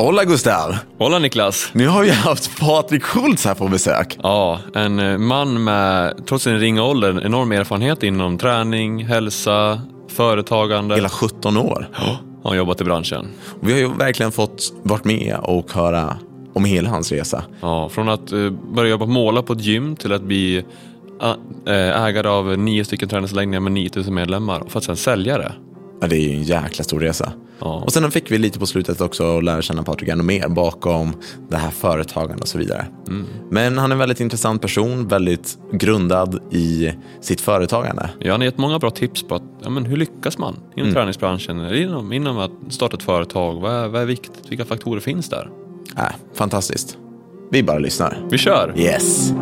Hola Gustav! Hola Niklas! Nu har vi haft Patrik Schultz här på besök. Ja, en eh, man med, trots sin ringa ålder, enorm erfarenhet inom träning, hälsa, företagande. Hela 17 år. Ja, har jobbat i branschen. Vi har ju verkligen fått varit med och höra om hela hans resa. Ja, från att uh, börja jobba måla på ett gym till att bli uh, ägare av nio stycken träningsanläggningar med 9000 medlemmar för att sen sälja det. Ja, det är ju en jäkla stor resa. Ja. Och sen fick vi lite på slutet också lära känna Patrik ännu mer bakom det här företagandet och så vidare. Mm. Men han är en väldigt intressant person, väldigt grundad i sitt företagande. Ja, han har gett många bra tips på att, ja, men hur lyckas man inom Mm. träningsbranschen, inom, inom att starta ett företag. Vad är, vad är viktigt? Vilka faktorer finns där? Äh, fantastiskt. Vi bara lyssnar. Vi kör! Yes!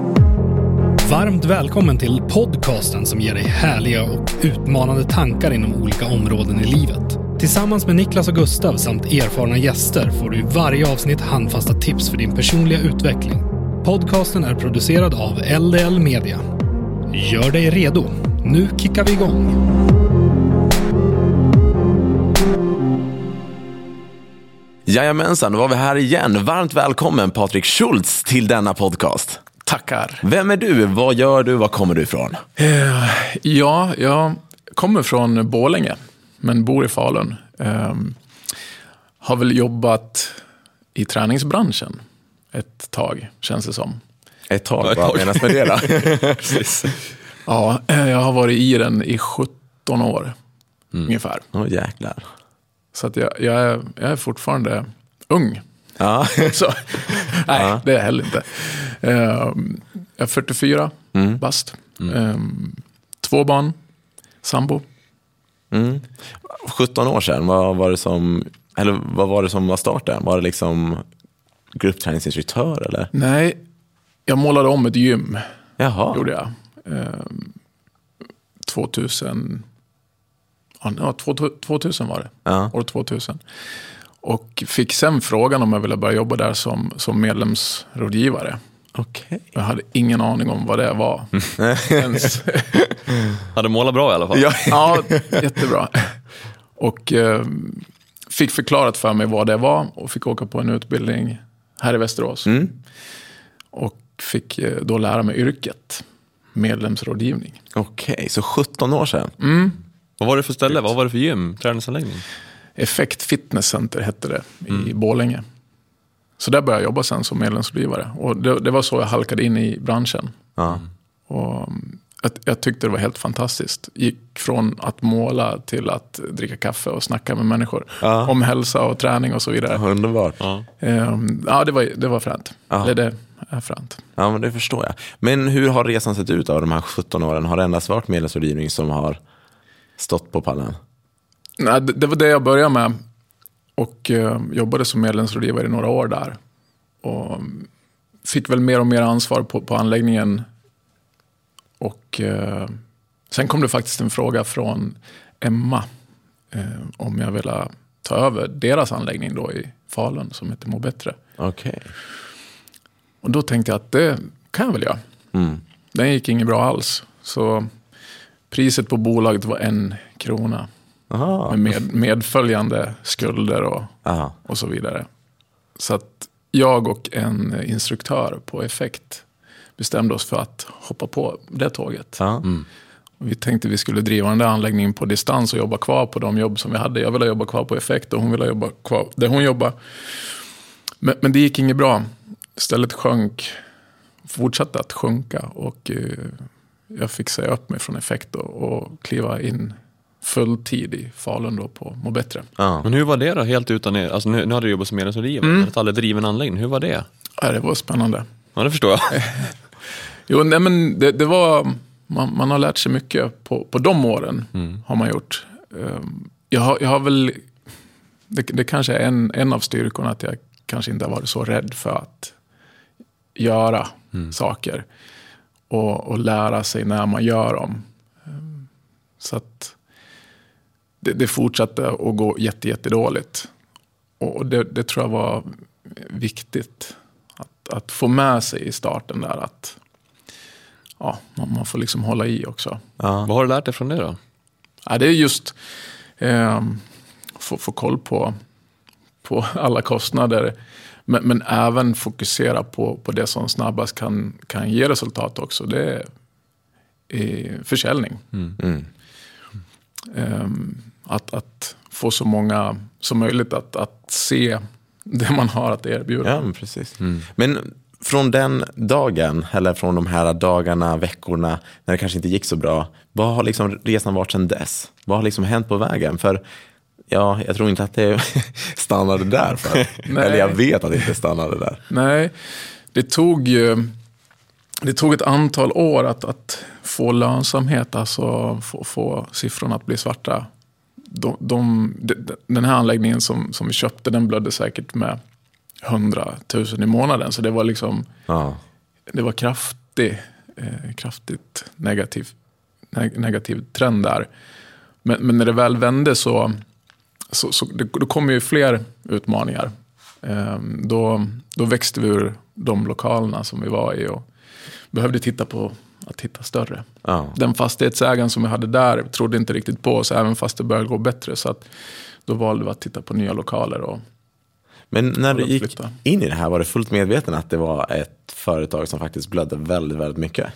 Varmt välkommen till podcasten som ger dig härliga och utmanande tankar inom olika områden i livet. Tillsammans med Niklas och Gustav samt erfarna gäster får du i varje avsnitt handfasta tips för din personliga utveckling. Podcasten är producerad av LDL Media. Gör dig redo. Nu kickar vi igång. Jajamensan, då var vi här igen. Varmt välkommen Patrik Schultz till denna podcast. Tackar. Vem är du? Vad gör du? Var kommer du ifrån? Eh, ja, jag kommer från Borlänge, men bor i Falun. Eh, har väl jobbat i träningsbranschen ett tag, känns det som. Ett tag, vad menas med det då? Precis. Ja, eh, jag har varit i den i 17 år, ungefär. Åh jäklar. Så att jag, jag, är, jag är fortfarande ung. Ja. Så, nej, Ja. det är jag heller inte. Eh, jag är 44 Mm. bast. Eh, två barn, sambo. Mm. 17 år sedan, vad var det som, eller vad var det som var starten? Var det liksom gruppträningsinstruktör eller? Nej, jag målade om ett gym. Jaha. gjorde jag. Ehm, 2000, ja, två- 2000 var det. Ja. År 2000. Och fick sen frågan om jag ville börja jobba där som, som medlemsrådgivare. Okej. Jag hade ingen aning om vad det var. Ens. Hade målat bra i alla fall. Ja. Ja, jättebra. Och eh, fick förklarat för mig vad det var och fick åka på en utbildning här i Västerås. Mm. Och fick eh, då lära mig yrket, medlemsrådgivning. Okej, så 17 år sedan. Mm. Vad var det för ställe? Vad var det för gym? Träningsanläggning? Effekt Fitness Center hette det i Borlänge. Så där började jag jobba sen som medlemsrådgivare. Och det, det var så jag halkade in i branschen. Ja. Och mm, jag, jag tyckte det var helt fantastiskt. Gick från att måla till att dricka kaffe och snacka med människor. Ja. Om hälsa och träning och så vidare. Underbart. Ja. Ehm, ja, det var, det var fränt. Ja. Eller det är fränt. Ja, men det förstår jag. Men hur har resan sett ut av de här 17 åren? Har det endast varit medlemsrådgivning som har stått på pallen? Nej, det, det var det jag började med. Och eh, jobbade som medlemsrådgivare i några år där. Och mm, fick väl mer och mer ansvar på, på anläggningen. Och eh, sen kom det faktiskt en fråga från Emma. Eh, om jag ville ta över deras anläggning då i Falun som heter Må Bättre. Okej. Och då tänkte jag att det kan jag väl göra. Mm. Den gick inget bra alls. Så priset på bolaget var en krona. Aha. Med, med medföljande skulder och, Aha. och så vidare. Så att jag och en instruktör på Effekt bestämde oss för att hoppa på det tåget. Och vi tänkte vi skulle driva den där anläggningen på distans och jobba kvar på de jobb som vi hade. Jag ville jobba kvar på Effekt och hon ville jobba kvar där hon jobbar. Men, men det gick inget bra. Istället sjönk, fortsatte att sjunka och eh, jag fick säga upp mig från Effekt och, och kliva in fulltid i Falun då på Må Bättre. Ja. Men hur var det då, helt utan er? Alltså, nu, nu hade du jobbat som medlemsrådgivare, mm. att aldrig driven anläggning. Hur var det? Ja, det var spännande. Ja, det förstår jag. Jo, nej, men det, det var, man, man har lärt sig mycket på, på de åren. Har man gjort. Ehm, Jag har, jag har väl, det, det kanske är en, en av styrkorna att jag kanske inte har varit så rädd för att göra saker. Och, och lära sig när man gör dem. Ehm, Så att det, det fortsatte att gå jätte, jättedåligt. Och det, det tror jag var viktigt. Att, att få med sig i starten där att ja, man, man får liksom hålla i också. Ja. Vad har du lärt dig från det då? Ja, det är just eh, få, få koll på, på alla kostnader. Men, men även fokusera på, på det som snabbast kan, kan ge resultat också. Det är, är försäljning. Mm. Ehm, att, att få så många som möjligt att, att se det man har att erbjuda. Ja, men precis. Men från den dagen, eller från de här dagarna, veckorna, när det kanske inte gick så bra, vad har liksom resan varit sedan dess? Vad har liksom hänt på vägen? För ja, jag tror inte att det stannade där. För. Eller jag vet att det inte stannade där. Nej, det tog ju det tog ett antal år att, att få lönsamhet, alltså få, få siffrorna att bli svarta. De, de, de, den här anläggningen som, som vi köpte, den blödde säkert med 100 000 i månaden. Så det var liksom, Ja. det var kraftig, eh, kraftigt negativ, neg, negativ trend där. Men, men när det väl vände så, så, så det, då kom ju fler utmaningar. Eh, då, då växte vi ur de lokalerna som vi var i och behövde titta på att hitta större. Ja. Den fastighetsägaren som vi hade där trodde inte riktigt på oss, även fast det började gå bättre. Så att då valde vi att titta på nya lokaler. Och, Men när du gick flytta. in i det här, var du fullt medveten att det var ett företag som faktiskt blödde väldigt, väldigt mycket?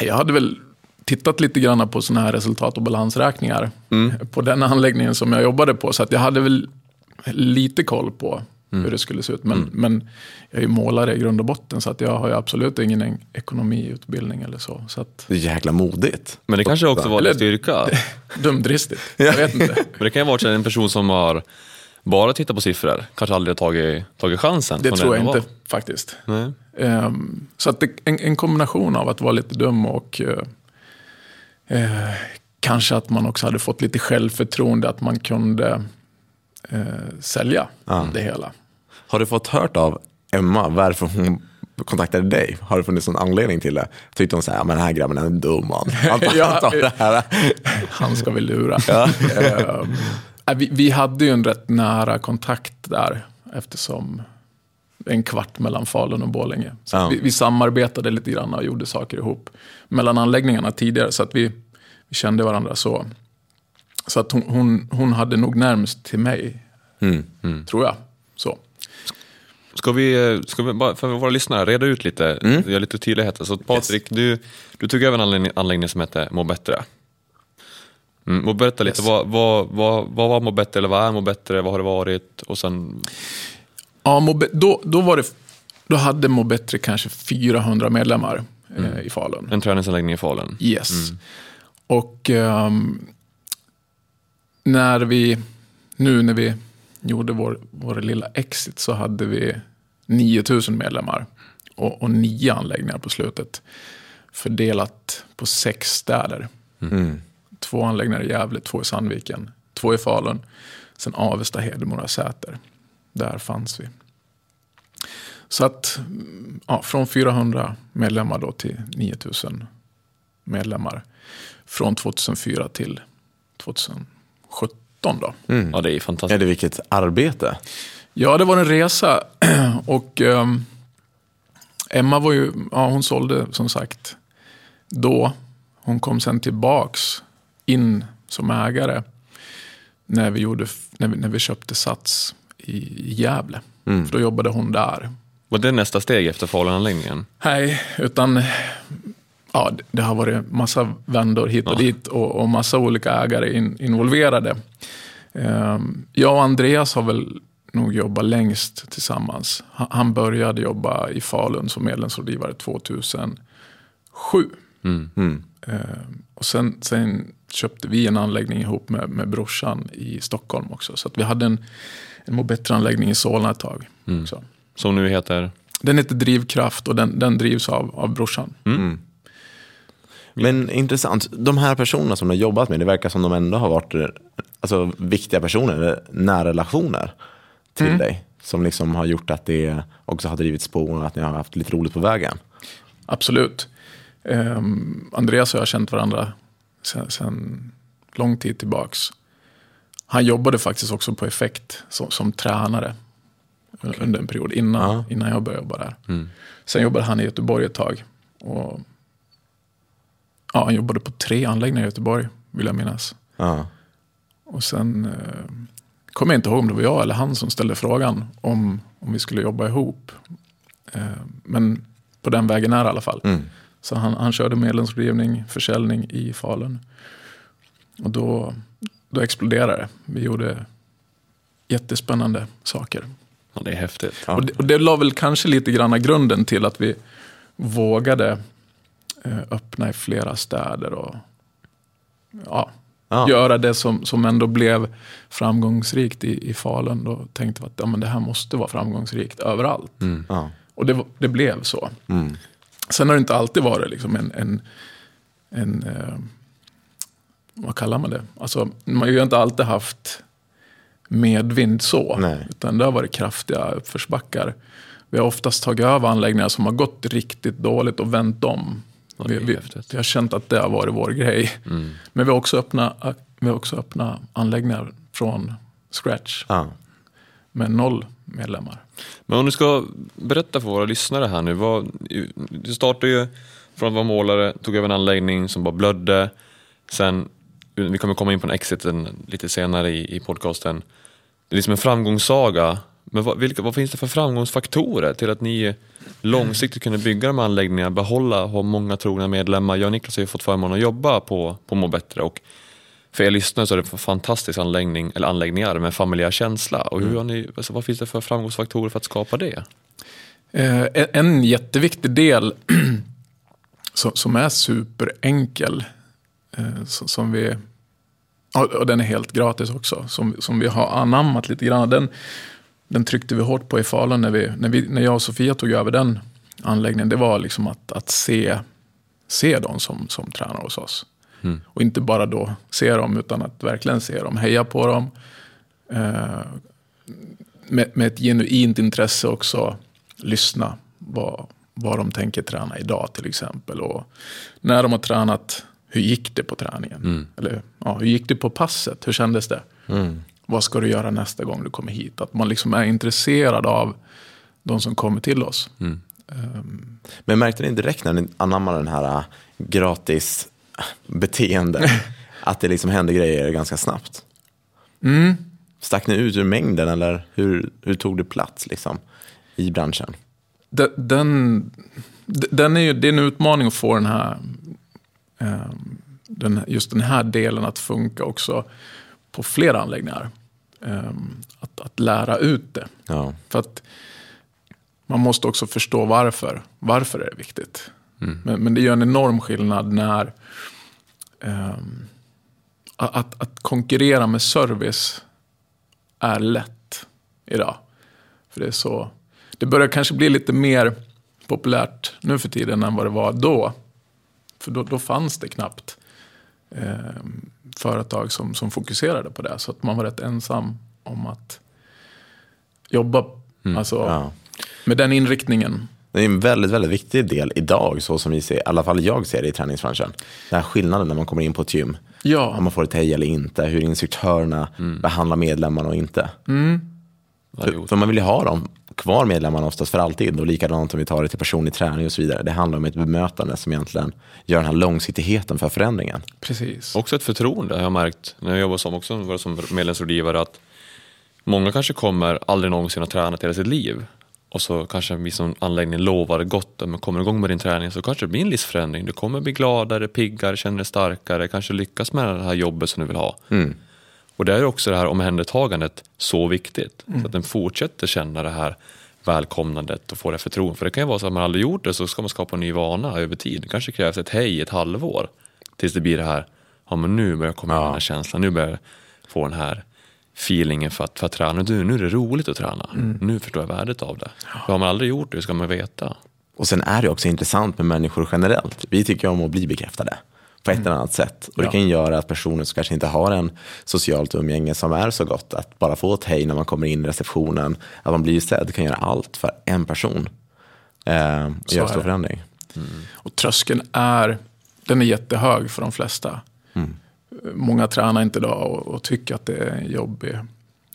Jag hade väl tittat lite grann på sådana här resultat och balansräkningar på den anläggningen som jag jobbade på. Så att jag hade väl lite koll på hur det skulle se ut. Men, men jag är ju målare i grund och botten så att jag har ju absolut ingen en- ekonomiutbildning eller så. Så att, Det är jäkla modigt. Men det kanske också var Eller- en styrka. dumdristigt, jag vet inte. Men det kan ju vara en person som har bara tittat på siffror, kanske aldrig har tagit, tagit chansen. Det tror jag inte faktiskt. var. Nej. Ehm, så att det, en, en kombination av att vara lite dum och eh, eh, kanske att man också hade fått lite självförtroende att man kunde eh, sälja det hela. Har du fått hört av Emma varför hon kontaktade dig? Har det funnits någon anledning till det? Tyckte hon så här, "Ja, men den här grabben är en dum man. Han tar, Ja, han tar det här. Han ska vi lura. Ehm, nej, vi, vi hade ju en rätt nära kontakt där eftersom en kvart mellan Falun och Borlänge. Så Ja. vi, vi samarbetade lite grann och gjorde saker ihop mellan anläggningarna tidigare. Så att vi, vi kände varandra så. Så att hon, hon, hon hade nog närmst till mig, Mm. tror jag. Så. Ska vi, ska vi bara, för våra lyssnare, reda ut lite, Mm. göra lite tydlighet. Så Patrik, du, du tog över en anläggning, anläggning som hette Må bättre. Mm, och berätta lite, Yes. vad, vad, vad, vad var Må bättre, eller vad är Må bättre, vad har det varit? Och sen, Ja, Mobe, då, då, var det, då hade Må Bättre kanske 400 medlemmar eh, i Falun. en träningsanläggning i Falun. Yes. Och ehm, när vi, nu när vi gjorde vår, vår lilla exit så hade vi 9000 medlemmar och, och nio anläggningar på slutet. Fördelat på sex städer. Mm. Två anläggningar i Gävle, två i Sandviken, två i Falun. Sen Avesta, Hedemora, Säter. Där fanns vi. Så att mm, ja, från 400 medlemmar då till 9000 medlemmar. Från 2004 till 2017 då. Ja, det är fantastiskt. det vilket arbete. Ja, det var en resa. Och ehm, Emma var ju, ja hon sålde som sagt då. Hon kom sen tillbaks in som ägare när vi, gjorde, när vi, när vi köpte Sats i, i Gävle. För då jobbade hon där. Var det nästa steg efter Falunanläggningen? Nej, utan ja, det- har varit massa vändor hit och dit och, och massa olika ägare in, involverade. Ehm, jag och Andreas har väl nog jobbat längst tillsammans. Han, han började jobba i Falun som medlemsrådgivare 2007. Mm. Ehm, och sen, sen köpte vi en anläggning ihop med, med brorsan i Stockholm också. Så att vi hade en, en Må bättre-anläggning i Solna ett tag. Så. Som nu heter? Den heter Drivkraft och den, den drivs av, av brorsan. Men intressant, de här personerna som du har jobbat med, det verkar som de ändå har varit eh, alltså, viktiga personer, eller nära relationer till dig. Som liksom har gjort att det också har drivits på och att ni har haft lite roligt på vägen. Absolut. Ehm, Andreas och jag har känt varandra sen, sen lång tid tillbaks. Han jobbade faktiskt också på Effekt som, som tränare un- under en period innan, Ja. innan jag började jobba där. Sen jobbade han i Göteborg ett tag. Och, ja, han jobbade på tre anläggningar i Göteborg, vill jag minnas. Ja. Och sen eh, kommer jag inte ihåg om det var jag eller han som ställde frågan om, om vi skulle jobba ihop. Eh, men på den vägen är det i alla fall. Mm. Så han, han körde medlemsrådgivning, försäljning i Falun. Och då, då exploderade det. Vi gjorde jättespännande saker. Ja, det är häftigt. Ja. Och, det, och det la väl kanske lite grann grunden till att vi vågade öppna i flera städer och ja, Ja. göra det som, som ändå blev framgångsrikt i, i Falun. Då tänkte vi att ja, men det här måste vara framgångsrikt överallt. Ja. Och det, det blev så. Mm. Sen har det inte alltid varit liksom en, en, en eh, vad kallar man det? Alltså, man har ju inte alltid haft medvind så. Nej. Utan det har varit kraftiga uppförsbackar. Vi har oftast tagit över anläggningar som har gått riktigt dåligt och vänt om. Vi, vi, vi har känt att det har varit vår grej. Mm. Men vi har också öppnat, vi har också öppnat anläggningar från scratch Ja. med noll medlemmar. Men om du ska berätta för våra lyssnare här nu. Vad, du startade ju från att vara målare, tog över en anläggning som bara blödde. Sen, vi kommer komma in på en exiten lite senare i, i podcasten. Det är liksom en framgångssaga. Men vad, vilka, vad finns det för framgångsfaktorer till att ni långsiktigt kunde bygga de här anläggningarna, behålla, ha många trogna medlemmar? Jag och Niklas har ju fått förmånen att jobba på, på Må Bättre och för er lyssnare så är det en fantastisk anläggning, eller anläggningar med familjär känsla. Och hur har ni, alltså, vad finns det för framgångsfaktorer för att skapa det? Eh, en- jätteviktig del som, är superenkel, eh, som, vi, och, och den är helt gratis också, som, som vi har anammat lite grann. Den, den tryckte vi hårt på i Falun när, vi, när, vi, när jag och Sofia tog över den anläggningen. Det var liksom att, att se, se dem som, som tränar hos oss. Mm. Och inte bara då se dem, utan att verkligen se dem, heja på dem. Eh, med, med ett genuint intresse också lyssna vad, vad de tänker träna idag till exempel. Och när de har tränat, hur gick det på träningen? Eller ja, hur gick det på passet? Hur kändes det? Mm. Vad ska du göra nästa gång du kommer hit? Att man liksom är intresserad av de som kommer till oss. Ehm, Men märkte ni direkt när ni anammade den här äh, gratis äh, beteende att det liksom hände grejer ganska snabbt? mm, Stack ni ut ur mängden eller hur, hur tog det plats liksom, i branschen? de- den, de- den är ju, det är en utmaning att få den här, ehm, den, just den här delen att funka också på flera anläggningar. Ehm, att, att lära ut det. Ja. För att man måste också förstå varför. Varför är det viktigt? Men, men det gör en enorm skillnad när ehm, att, att konkurrera med service är lätt idag. För det är så. Det börjar kanske bli lite mer populärt nu för tiden än vad det var då. För då, då fanns det knappt ehm, företag som, som fokuserade på det. Så att man var rätt ensam om att jobba alltså, Ja. med den inriktningen. Det är en väldigt, väldigt viktig del idag, så som vi ser, i alla fall jag ser det i träningsbranschen. Den här skillnaden när man kommer in på ett gym. Ja, Om man får ett hej eller inte, hur instruktörerna behandlar medlemmarna och inte. Ja, För, för man vill ju ha dem kvar medlemmarna oftast för alltid och likadant om vi tar det till personlig träning och så vidare. Det handlar om ett bemötande som egentligen gör den här långsiktigheten för förändringen. precis. Också ett förtroende har jag märkt när jag jobbar som, också, var som medlemsrådgivare att många kanske kommer aldrig någonsin att träna hela sitt liv och så kanske vi som anläggning lovar gott men kommer igång med din träning så kanske det blir en livsförändring. Du kommer bli gladare, piggare, känner dig starkare, kanske lyckas med det här jobbet som du vill ha. Mm. Och där är också det här omhändertagandet så viktigt. Så att den fortsätter känna det här välkomnandet och få det förtroende. För det kan ju vara så att man aldrig gjort det så ska man skapa en ny vana över tid. Det kanske krävs ett hej ett halvår tills det blir det här, ja men nu börjar jag komma in Ja. den här känslan, nu börjar jag få den här feelingen för att, för att träna. Du, nu är det roligt att träna. Nu förstår jag värdet av det. För har man aldrig gjort det ska man veta. Och sen är det också intressant med människor generellt. Vi tycker om att bli bekräftade på ett eller annat sätt. Och det kan göra att personer som kanske inte har en socialt umgänge som är så gott, att bara få ett hej när man kommer in i receptionen, att man blir sedd, kan göra allt för en person. Eh, och göra stor förändring. Och tröskeln är, den är jättehög för de flesta. Många tränar inte idag och, och tycker att det är en jobbig,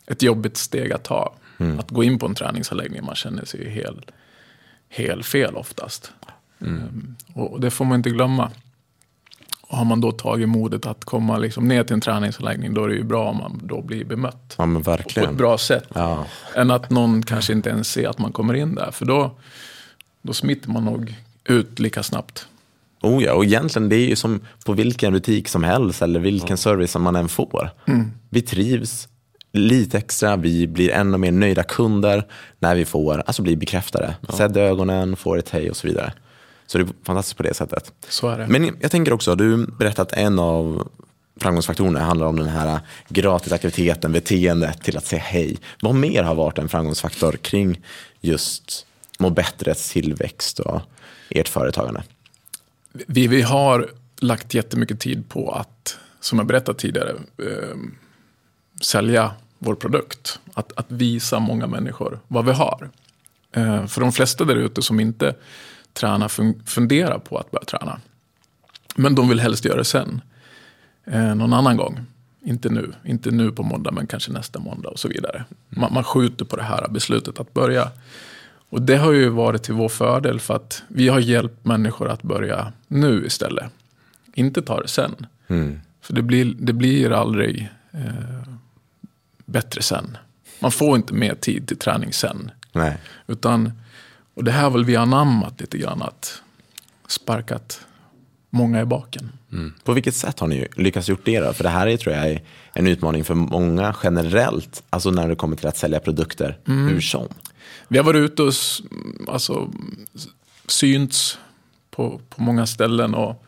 ett jobbigt steg att ta. Att gå in på en träningsanläggning, man känner sig helt, helt fel oftast. Ehm, och det får man inte glömma. Har man då tagit modet att komma liksom ner till en träningsanläggning då är det ju bra om man då blir bemött Ja, men på verkligen. ett bra sätt. Ja. Än att någon kanske inte ens ser att man kommer in där. För då, då smittar man nog ut lika snabbt. Oh ja, och egentligen det är ju som på vilken butik som helst eller vilken service som man än får. Vi trivs lite extra, vi blir ännu mer nöjda kunder när vi får, alltså blir bekräftade. Sedd i ögonen, får ett hej och så vidare. Så det är fantastiskt på det sättet. Så är det. Men jag tänker också, du berättat att en av framgångsfaktorerna handlar om den här gratisaktiviteten, beteendet till att säga hej. Vad mer har varit en framgångsfaktor kring just må bättres tillväxt och ert företagande? Vi, vi har lagt jättemycket tid på att, som jag berättat tidigare, eh, sälja vår produkt. Att, att visa många människor vad vi har. Eh, för de flesta där ute som inte tränar fun- funderar på att börja träna. Men de vill helst göra det sen. Eh, någon annan gång. Inte nu. Inte nu på måndag men kanske nästa måndag och så vidare. Man, man skjuter på det här beslutet att börja. Och det har ju varit till vår fördel för att vi har hjälpt människor att börja nu istället. Inte ta det sen. För det blir, det blir aldrig eh, bättre sen. Man får inte mer tid till träning sen. Nej. Utan, och det här har väl vi anammat lite grann att sparkat många i baken. På vilket sätt har ni lyckats gjort det då? För det här är, tror jag en utmaning för många generellt, alltså när det kommer till att sälja produkter hur som. Vi har varit ute och alltså, synts på, på många ställen och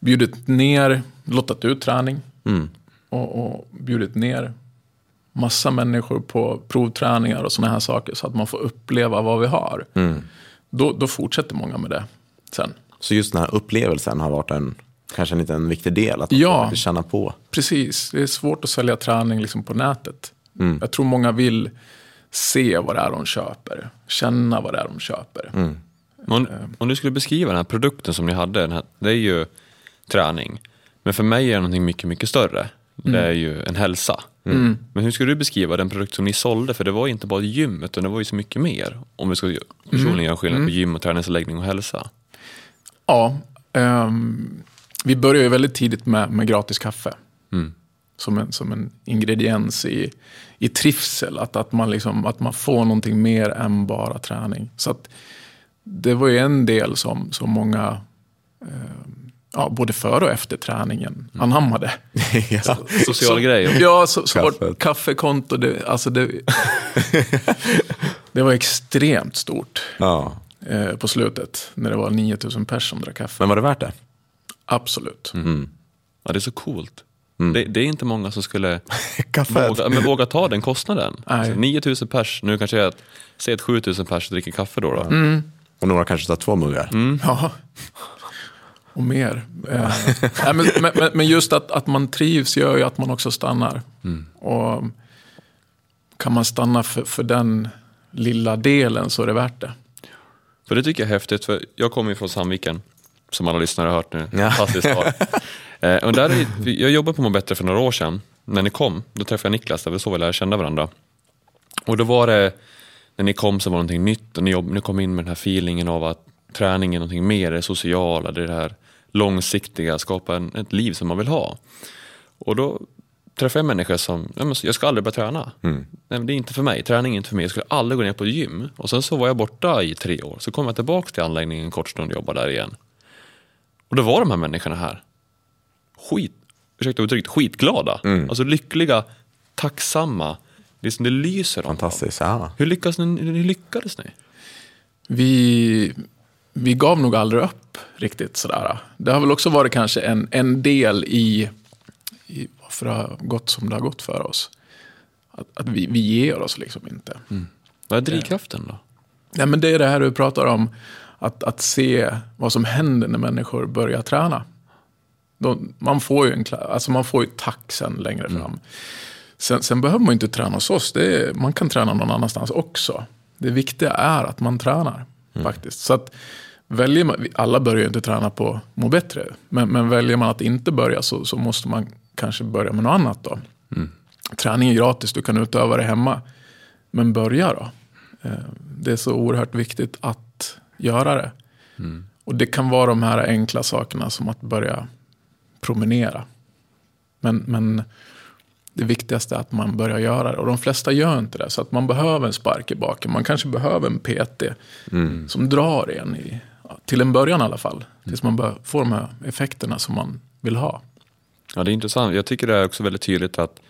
bjudit ner, lottat ut träning. Och, och bjudit ner massa människor på provträningar och sådana här saker så att man får uppleva vad vi har. Då, då fortsätter många med det sen. Så just den här upplevelsen har varit en, kanske en liten viktig del, att Ja. ja. känna på. Precis, det är svårt att sälja träning liksom på nätet. Jag tror många vill se vad det är de köper, känna vad det är de köper. Om, om du skulle beskriva den här produkten som ni hade, den här, det är ju träning. Men för mig är det någonting mycket, mycket större. Det är ju en hälsa. Men hur skulle du beskriva den produkt som ni sålde? För det var ju inte bara ett gym, utan det var ju så mycket mer. Om vi ska personligen göra skillnad på gym och träningsanläggning och hälsa. Ja, ehm, vi började ju väldigt tidigt med, med gratis kaffe. Som, en, som en ingrediens i, i trivsel. Att, att, man liksom, att man får någonting mer än bara träning. Så att det var ju en del som, som många, ehm, ja, både före och efter träningen, anammade. ja. Social grej. Ja, så, så vårt kaffekonto, det, alltså det, det var extremt stort ja. eh, på slutet. När det var 9000 personer som drack kaffe. Men var det värt det? Absolut. Ja, det är så coolt. Det, det är inte många som skulle våga, men våga ta den kostnaden. Alltså, 9000 pers, nu kanske jag säger att 7000 pers dricker kaffe då. då. Och några kanske tar två muggar. Ja. Och mer. Eh, nej, men, men, men- just att, att man trivs gör ju att man också stannar. Och kan man stanna för, för den lilla delen så är det värt det. För det tycker jag är häftigt, för jag kommer ju från Sandviken, som alla lyssnare har hört nu. Ja. Fantastisk stad. eh, och där är, jag jobbade på Må Bättre för några år sedan. När ni kom, då träffade jag Niklas, det var så vi lärde känna varandra. Och då var det, när ni kom så var det någonting nytt och ni, jobb, ni kom in med den här feelingen av att träning är någonting mer, det sociala, det är det här långsiktiga, skapa en, ett liv som man vill ha. Och då träffade jag människor som, ja, men jag ska aldrig börja träna. Nej, men det är inte för mig, träning är inte för mig, jag skulle aldrig gå ner på gym. Och sen så var jag borta i tre år, så kom jag tillbaka till anläggningen en kort stund och jobbade där igen. Och då var de här människorna här, skit, ursäkta uttrycket, skitglada. Alltså lyckliga, tacksamma, det, är som det lyser om. Fantastiskt. Ja. Hur, lyckas ni, hur lyckades ni? Vi, vi gav nog aldrig upp riktigt sådär. Det har väl också varit kanske en, en del i, i varför det har gått som det har gått för oss. Att, att vi, vi ger oss liksom inte. Vad är drivkraften då? Nej, men det är det här du pratar om. Att, att se vad som händer när människor börjar träna. De, man, får ju en, alltså man får ju tack sen längre fram. Sen, sen behöver man inte träna hos oss. Är, man kan träna någon annanstans också. Det viktiga är att man tränar. faktiskt. Så att väljer man, alla börjar ju inte träna på må bättre. Men, men väljer man att inte börja så, så måste man kanske börja med något annat då. Träning är gratis, du kan utöva det hemma. Men börja då. Eh, Det är så oerhört viktigt att göra det. Och det kan vara de här enkla sakerna som att börja promenera. Men, men det viktigaste är att man börjar göra det. Och de flesta gör inte det. Så att man behöver en spark i baken. Man kanske behöver en PT Mm. som drar en i, till en början i alla fall. Tills man bör, får de här effekterna som man vill ha. Ja, det är intressant. Jag tycker det är också väldigt tydligt att,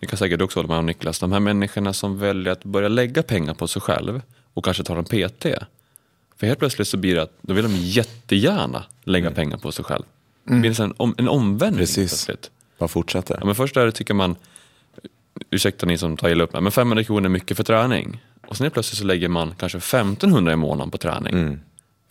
vi kan säkert också hålla med om Niklas, de här människorna som väljer att börja lägga pengar på sig själv och kanske tar en PT. För helt plötsligt så blir det att då vill de jättegärna lägga pengar på sig själv. Det blir en, om, en omvändning Precis. plötsligt. Bara fortsätter. Ja, men först är det tycker man, ursäkta ni som tar illa upp mig, men 500 kronor är mycket för träning. Och sen plötsligt så lägger man kanske 1500 i månaden på träning. Mm.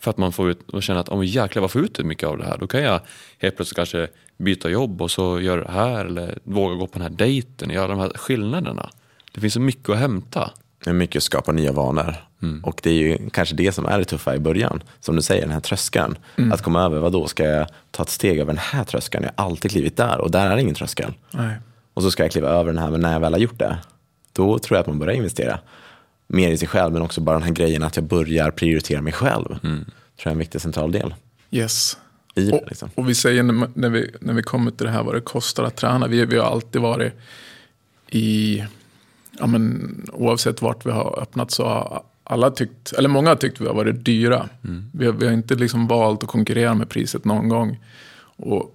För att man får ut och känner att, åh jäklar vad får ut mycket av det här? Då kan jag helt plötsligt kanske byta jobb och så göra det här eller våga gå på den här dejten, göra de här skillnaderna. Det finns så mycket att hämta. Det är mycket att skapa nya vanor. Och det är ju kanske det som är det tuffa i början. Som du säger, den här tröskeln. Att komma över, vad då ska jag ta ett steg över den här tröskeln? Jag har alltid klivit där och där är ingen tröskel. Nej. Och så ska jag kliva över den här, men när jag väl har gjort det, då tror jag att man börjar investera. Mer i sig själv, men också bara den här grejen att jag börjar prioritera mig själv. tror jag är en viktig central del Yes. i det. Och, Liksom. och vi säger när, vi, när vi kommer till det här vad det kostar att träna. Vi, vi har alltid varit i, ja men, oavsett vart vi har öppnat så har alla tyckt, eller många har tyckt vi har varit dyra. Vi, har, vi har inte liksom valt att konkurrera med priset någon gång. Och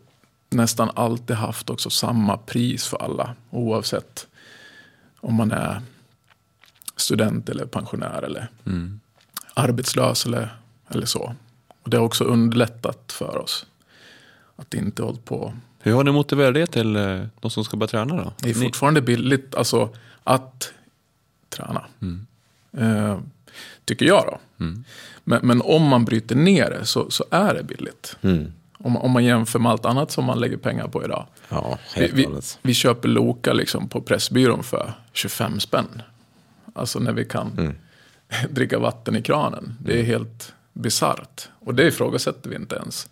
nästan alltid haft också samma pris för alla. Oavsett om man är student eller pensionär eller arbetslös eller, eller så. Och det har också underlättat för oss. Att inte hålla på. Hur har ni motiverat det till eh, de som ska börja träna då? Det är Ni- fortfarande billigt alltså, att träna. Eh, tycker jag då. Men, men om man bryter ner det så, så är det billigt. Mm. Om, om man jämför med allt annat som man lägger pengar på idag. Ja, Vi, vi, vi köper Loka liksom på Pressbyrån för 25 spänn. Alltså när vi kan dricka vatten i kranen. Det är helt bisarrt. Och det ifrågasätter vi inte ens.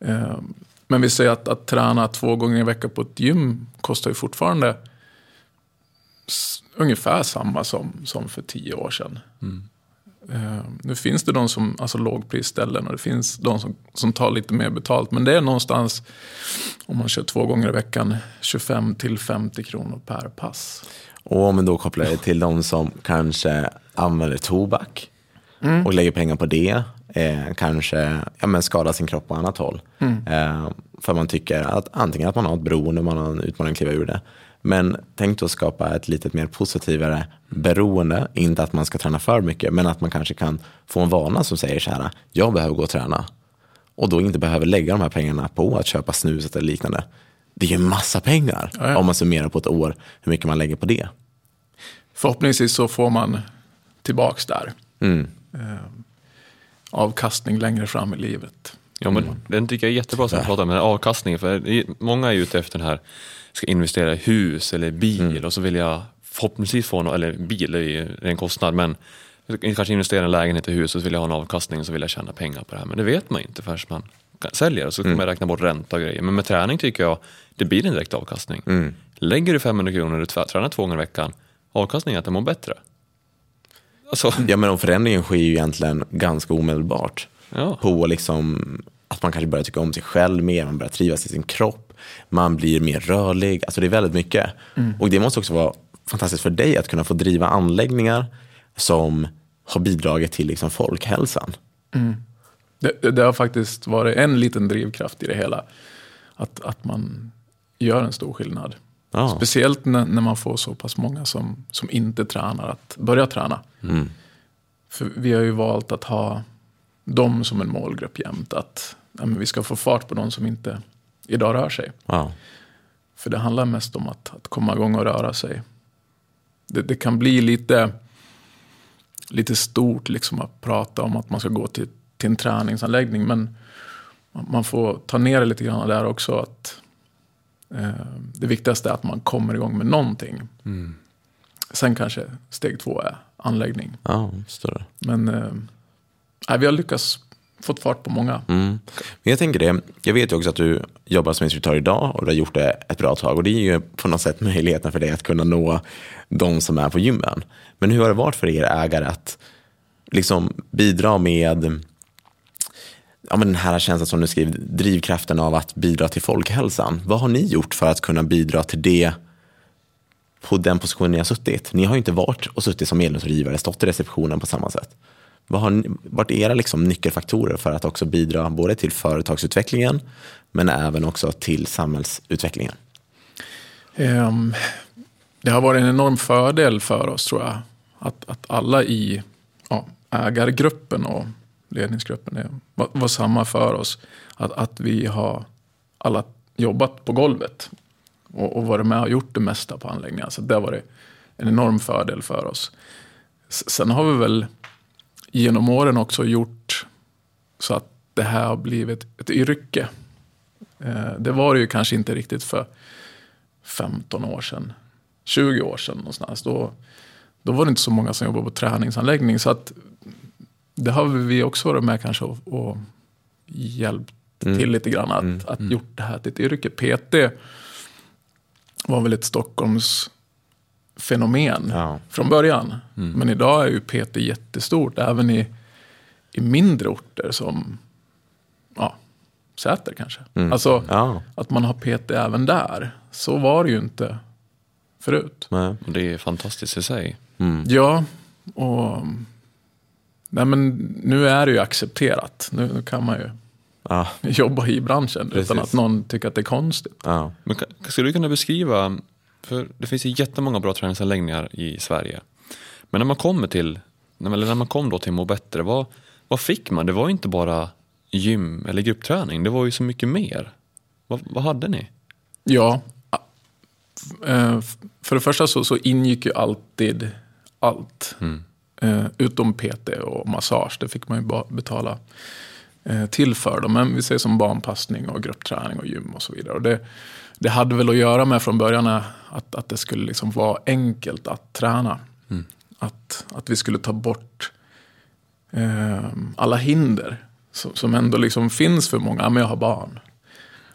Eh, Men vi säger att, att träna två gånger i veckan på ett gym kostar ju fortfarande ungefär samma som, som för tio år sedan. Eh, Nu finns det de som, alltså lågprisställen och det finns de som, som tar lite mer betalt. Men det är någonstans, om man kör två gånger i veckan, 25 till 50 kronor per pass. Och om man då kopplar det till de som kanske använder tobak och lägger pengar på det. Eh, kanske ja, men skadar sin kropp på annat håll. Eh, för man tycker att antingen att man har ett beroende, man har en utmaning att kliva ur det. Men tänk då att skapa ett lite mer positivare beroende. Inte att man ska träna för mycket, men att man kanske kan få en vana som säger så här, jag behöver gå och träna. Och då inte behöver lägga de här pengarna på att köpa snuset eller liknande. Det är ju en massa pengar Ja, ja. om man summerar på ett år hur mycket man lägger på det. Förhoppningsvis så får man tillbaks där. Mm. Eh, avkastning längre fram i livet. Ja, men den tycker jag är jättebra som du pratar om, den här avkastningen. För många är ute efter den här, ska investera i hus eller bil och så vill jag förhoppningsvis få någon, eller bil är ju en kostnad, men kanske investera i en lägenhet i hus och så vill jag ha en avkastning och så vill jag tjäna pengar på det här. Men det vet man inte förrän man säljer och så kommer jag räkna bort ränta och grejer. Men med träning tycker jag det blir en direkt avkastning. Lägger du 500 kronor och du trä- tränar två gånger i veckan, avkastningen är att du mår bättre. Alltså, Ja, men om förändringen sker ju egentligen ganska omedelbart. Ja. På liksom att man kanske börjar tycka om sig själv mer, man börjar trivas i sin kropp, man blir mer rörlig. Alltså det är väldigt mycket. Och det måste också vara fantastiskt för dig att kunna få driva anläggningar som har bidragit till liksom folkhälsan. Det, det- det har faktiskt varit en liten drivkraft i det hela. Att, att man gör en stor skillnad. Ja. Speciellt när, när man får så pass många som, som inte tränar att börja träna. För vi har ju valt att ha dem som en målgrupp jämt. Att ja, vi ska få fart på de som inte idag rör sig. Ja. För det handlar mest om att, att komma igång och röra sig. Det, det kan bli lite, lite stort liksom att prata om att man ska gå till, till en träningsanläggning. Men man får ta ner det lite grann där också. att eh, Det viktigaste är att man kommer igång med någonting. Sen kanske steg två är anläggning. Ja, större. Men eh, vi har lyckats fått fart på många. Mm. Men jag tänker det, jag vet ju också att du jobbar som instruktör idag och du har gjort det ett bra tag och det är ju på något sätt möjligheten för dig att kunna nå de som är på gymmen. Men hur har det varit för er ägare att liksom bidra med ja, men den här känslan som du skriver, drivkraften av att bidra till folkhälsan. Vad har ni gjort för att kunna bidra till det på den positionen ni har suttit? Ni har ju inte varit och suttit som medlemsrådgivare, stått i receptionen på samma sätt. Vad har varit era liksom nyckelfaktorer för att också bidra både till företagsutvecklingen men även också till samhällsutvecklingen? Um, det har varit en enorm fördel för oss tror jag. Att, att alla i ja, ägargruppen och ledningsgruppen är, var, var, samma för oss. Att, att vi har alla jobbat på golvet och, och varit med och gjort det mesta på anläggningen. Så det har varit en enorm fördel för oss. Sen har vi väl genom åren också gjort så att det här har blivit ett yrke. Eh, det var det ju kanske inte riktigt för 15 år sedan. 20 år sedan någonstans. Då, då var det inte så många som jobbade på träningsanläggning. Så att det har vi också varit med kanske och, och hjälpt mm. till lite grann. Att, mm. att mm. gjort det här till ett yrke. PT var väl ett Stockholms fenomen ja. från början. Mm. Men idag är ju PT jättestort, även i, i mindre orter som ja, Säter kanske. Mm. Alltså ja. att man har PT även där. Så var det ju inte förut. Nej. Det är fantastiskt i sig. Mm. Ja, och nej men nu är det ju accepterat. Nu, nu kan man ju ja. jobba i branschen Precis. utan att någon tycker att det är konstigt. Ja. Men, skulle du kunna beskriva för det finns ju jättemånga bra träningsanläggningar i Sverige. Men när man kommer till, eller när man kom då till Må Bättre, vad, vad fick man? Det var ju inte bara gym eller gruppträning, det var ju så mycket mer. Vad, vad hade ni? Ja, eh, för det första så, så ingick ju alltid allt. Mm. Eh, utom PT och massage, det fick man ju betala eh, till för. Dem. Men vi säger som barnpassning och gruppträning och gym och så vidare. Och det, det hade väl att göra med från början att, att det skulle liksom vara enkelt att träna. Mm. Att, att vi skulle ta bort eh, alla hinder som, som ändå liksom finns för många. Ja, men jag har barn.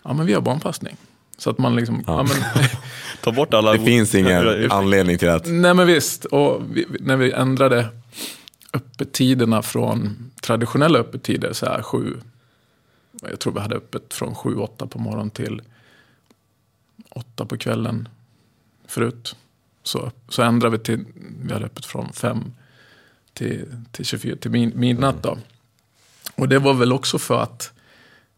Ja, men vi har barnpassning. Så att man liksom... Ja. Ja, men, ta bort alla... Det finns ingen anledning till att... Nej, men visst. Och vi, när vi ändrade öppettiderna från traditionella öppettider, så här sju, jag tror vi hade öppet från sju, åtta på morgonen till åtta på kvällen förut. Så, så ändrade vi till, vi hade öppet från fem till, till 24, till min, midnatt då. Och det var väl också för att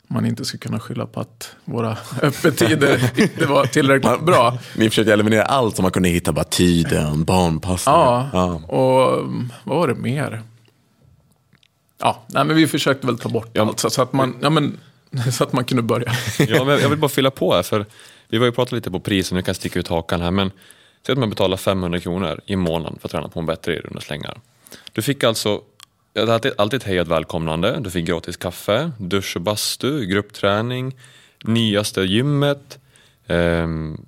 man inte ska kunna skylla på att våra öppettider inte var tillräckligt bra. Ni försökte eliminera allt som man kunde hitta, bara tiden, barnpassning. Ja, ja, och vad var det mer? Ja, nej, men vi försökte väl ta bort ja, allt så, att man, ja, men, så att man kunde börja. ja, men jag vill bara fylla på här, för vi var ju pratat lite på priset, nu kan jag sticka ut hakan här, men säg att man betalar 500 kronor i månaden för att träna på en bättre i runda slängar. Du fick alltså alltid, alltid ett hejat välkomnande, du fick gratis kaffe, dusch och bastu, gruppträning, nyaste gymmet, ehm,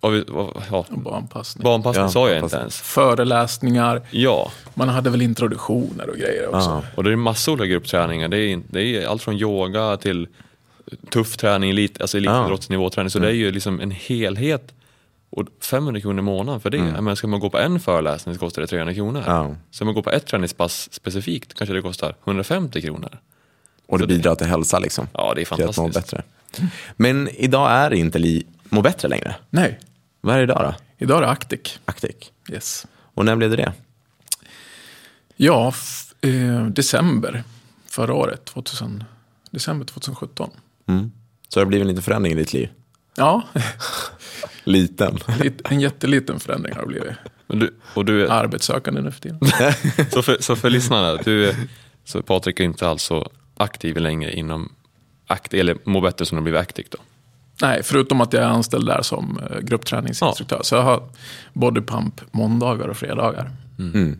och vi, ja. Barnpassning. Barnpassning ja, sa jag inte ens. Föreläsningar. Ja. Man hade väl introduktioner och grejer också. Ja. Och det är massor av gruppträningar. Det är, det är allt från yoga till tuff träning, elit, alltså elitidrottsnivåträning. Så mm. det är ju liksom en helhet. Och 500 kronor i månaden för det. Mm. Men ska man gå på en föreläsning så kostar det 300 kronor. Ja. Ska man gå på ett träningspass specifikt kanske det kostar 150 kronor. Och det så bidrar till hälsa liksom? Ja, det är fantastiskt. Må bättre. Men idag är inte Li Må bättre längre? Nej. Vad är det idag då? Idag är det Actic. Actic. Yes. Och när blev det det? Ja, eh, december förra året. 2000, december 2017. Mm. Så har det blivit en liten förändring i ditt liv? Ja. Liten. En jätteliten förändring har det blivit. Men du, och du är... Arbetssökande nu för tiden. så, för, så för lyssnarna, du, så Patrik är inte alls så aktiv längre inom Acti, eller Må bättre som har blivit Actic då? Nej, förutom att jag är anställd där som eh, gruppträningsinstruktör. Ja. Så jag har bodypump måndagar och fredagar. Mm. Mm.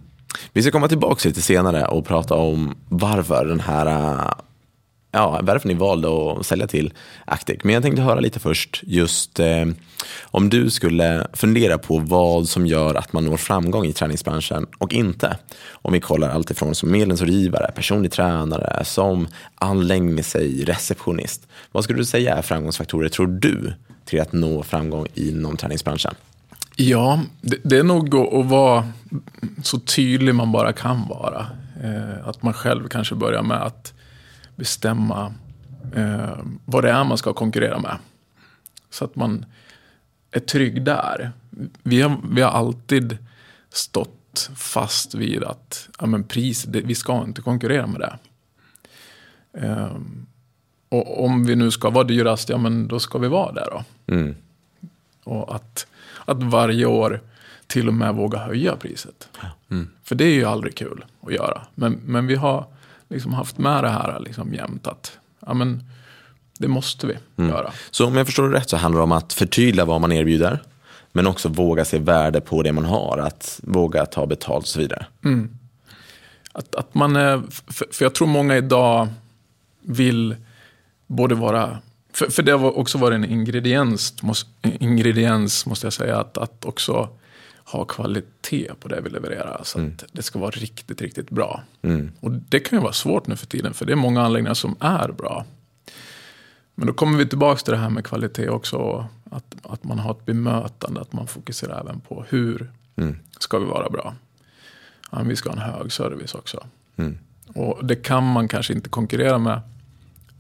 Vi ska komma tillbaka lite senare och prata om varför den här eh, ja, varför ni valde att sälja till Actic. Men jag tänkte höra lite först just eh, om du skulle fundera på vad som gör att man når framgång i träningsbranschen och inte. Om vi kollar allt ifrån som medlemsrådgivare, personlig tränare, som sig receptionist. Vad skulle du säga är framgångsfaktorer, tror du, till att nå framgång inom träningsbranschen? Ja, det, det är nog att vara så tydlig man bara kan vara. Eh, att man själv kanske börjar med att bestämma eh, vad det är man ska konkurrera med. Så att man är trygg där. Vi har, vi har alltid stått fast vid att ja, men pris, det, vi ska inte konkurrera med det. Um, och om vi nu ska vara dyrast, ja men då ska vi vara där då. Mm. Och att, att varje år till och med våga höja priset. Mm. För det är ju aldrig kul att göra. Men, men vi har liksom haft med det här liksom jämt att ja, men, det måste vi mm. göra. Så om jag förstår det rätt så handlar det om att förtydliga vad man erbjuder. Men också våga se värde på det man har. Att våga ta betalt och så vidare. Mm. Att, att man för, för jag tror många idag vill både vara för, för det har också varit en ingrediens, ingrediens måste jag säga, att, att också ha kvalitet på det vi levererar. Så mm. att det ska vara riktigt, riktigt bra. Mm. Och det kan ju vara svårt nu för tiden, för det är många anläggningar som är bra. Men då kommer vi tillbaka till det här med kvalitet också. Att, att man har ett bemötande, att man fokuserar även på hur mm. ska vi vara bra. Ja, vi ska ha en hög service också. Mm. Och det kan man kanske inte konkurrera med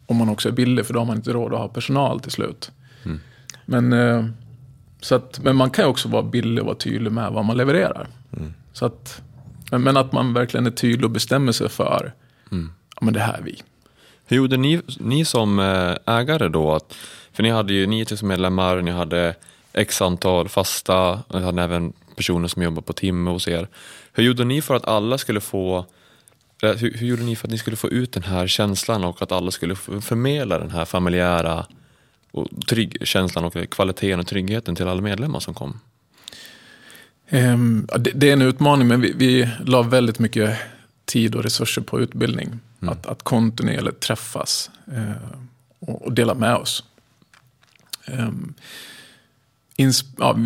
om man också är billig, för då har man inte råd att ha personal till slut. Mm. Men, eh, så att, men man kan ju också vara billig och vara tydlig med vad man levererar. Mm. Så att, men att man verkligen är tydlig och bestämmer sig för, mm. ja men det här är vi. Hur gjorde ni, ni som eh, ägare då? För ni hade ju 9000 medlemmar, ni hade x antal fasta, och ni hade även personer som jobbar på timme hos er. Hur gjorde ni för att alla skulle få hur, hur gjorde ni för att ni skulle få ut den här känslan och att alla skulle förmedla den här familjära och trygg, känslan och kvaliteten och tryggheten till alla medlemmar som kom? Um, det, det, är en utmaning, men vi, vi la väldigt mycket tid och resurser på utbildning. Mm. Att, att kontinuerligt träffas uh, och, och, dela med oss. Um, ins, ja,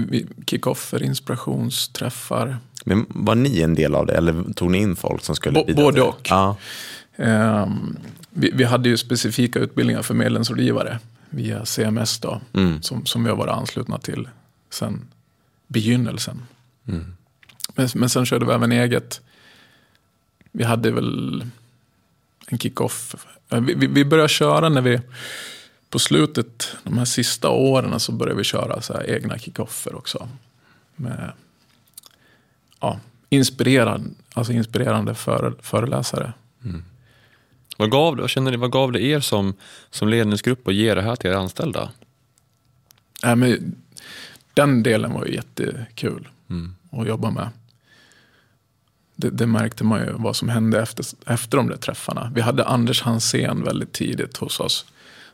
kick-offer, inspirationsträffar, men var ni en del av det eller tog ni in folk som skulle bidra? Både och. Ja. Um, vi, vi, hade ju specifika utbildningar för medlemsrådgivare via CMS då, mm. som, som vi har varit anslutna till sedan begynnelsen. Mm. Men, men sen körde vi även eget. Vi hade väl en kick-off. Vi, vi, vi började köra när vi på slutet, de här sista åren, så började vi köra så egna kick-offer också. Med ja, inspirerande, alltså inspirerande före, föreläsare. Mm. Vad, gav, vad, känner ni, vad gav det er som, som ledningsgrupp att ge det här till era anställda? Äh, men, den delen var ju jättekul mm. att jobba med. Det, det, märkte man ju vad som hände efter, efter de där träffarna. Vi hade Anders Hansén väldigt tidigt hos oss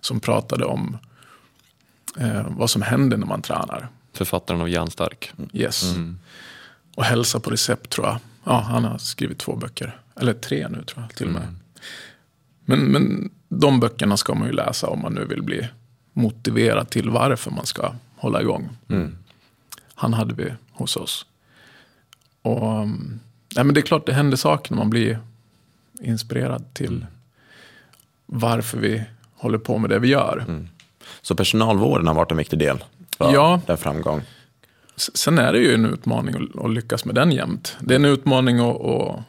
som pratade om eh, vad som händer när man tränar. Författaren av Järnstark. Yes. Mm och hälsa på recept tror jag. Ja, han har skrivit två böcker. Eller tre nu tror jag till och med. Mm. Men, men de böckerna ska man ju läsa om man nu vill bli motiverad till varför man ska hålla igång. Mm. Han hade vi hos oss. Och mm, nej, men det är klart det händer saker när man blir inspirerad till mm. varför vi håller på med det vi gör. Mm. Så personalvården har varit en viktig del för ja. den framgång? Sen är det ju en utmaning att lyckas med den jämt. Det är en utmaning att, att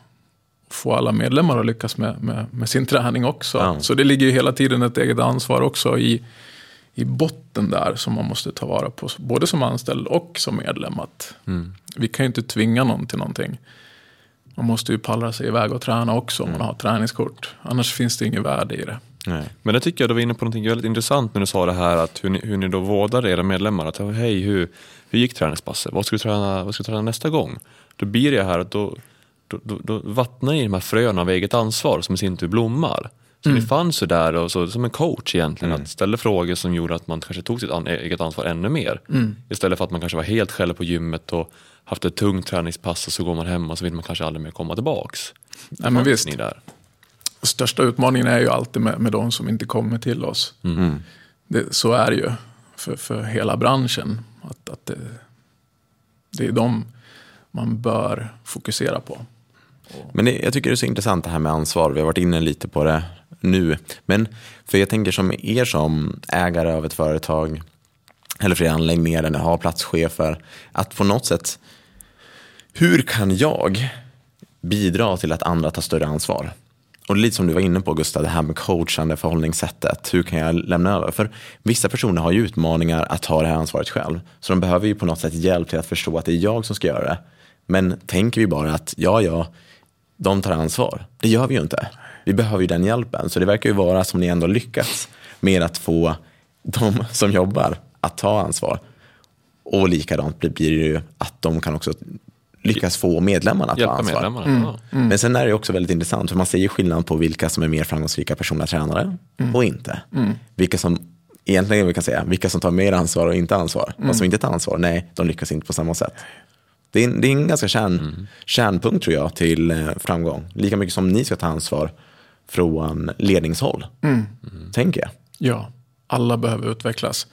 få alla medlemmar att lyckas med, med, med sin träning också. Ja. Så det ligger ju hela tiden ett eget ansvar också i, i botten där som man måste ta vara på. Både som anställd och som medlem. Att mm. Vi kan ju inte tvinga någon till någonting. Man måste ju pallra sig iväg och träna också om mm. man har träningskort. Annars finns det inget värde i det. Nej. Men det tycker jag du var inne på något väldigt intressant när du sa det här att hur ni, hur ni då vårdar era medlemmar. Att hej, hur, hur gick träningspasset? Vad ska du träna, vad ska du träna nästa gång? Då blir det här att då, då, då, då vattnar ni de här fröna av eget ansvar som i sin tur blommar. Så mm. ni fanns ju där och så, som en coach egentligen, mm. att ställa frågor som gjorde att man kanske tog sitt an, eget ansvar ännu mer. Mm. Istället för att man kanske var helt själv på gymmet och haft ett tungt träningspass och så går man hem och så vill man kanske aldrig mer komma tillbaks. Nej, men visst. Ni där största utmaningen är ju alltid med, med de som inte kommer till oss. Mm. Det, så är det ju för, för hela branschen. Att, att det, det är de man bör fokusera på. Men det, jag tycker det är så intressant det här med ansvar. Vi har varit inne lite på det nu. Men för jag tänker som er som ägare av ett företag eller flera anläggningar där ni har platschefer. Att på något sätt, hur kan jag bidra till att andra tar större ansvar? och lite som du var inne på Gustav, det här med coachande förhållningssättet. Hur kan jag lämna över? För vissa personer har ju utmaningar att ta det här ansvaret själv. Så de behöver ju på något sätt hjälp till att förstå att det är jag som ska göra det. Men tänker vi bara att ja, ja, de tar ansvar. Det gör vi ju inte. Vi behöver ju den hjälpen. Så det verkar ju vara som ni ändå lyckats med att få de som jobbar att ta ansvar. Och likadant blir det ju att de kan också lyckas få medlemmarna att ta ansvar. medlemmarna. Mm. Ja. Men sen är det också väldigt intressant, för man ser ju skillnad på vilka som är mer framgångsrika personliga tränare och inte. Vilka som, egentligen vi kan säga, vilka som tar mer ansvar och inte ansvar. De som inte tar ansvar, nej, de lyckas inte på samma sätt. Det är, en- det är en ganska kärn, kärnpunkt tror jag till eh, framgång. Lika mycket som ni ska ta ansvar från ledningshåll, tänker jag. Ja, alla behöver utvecklas.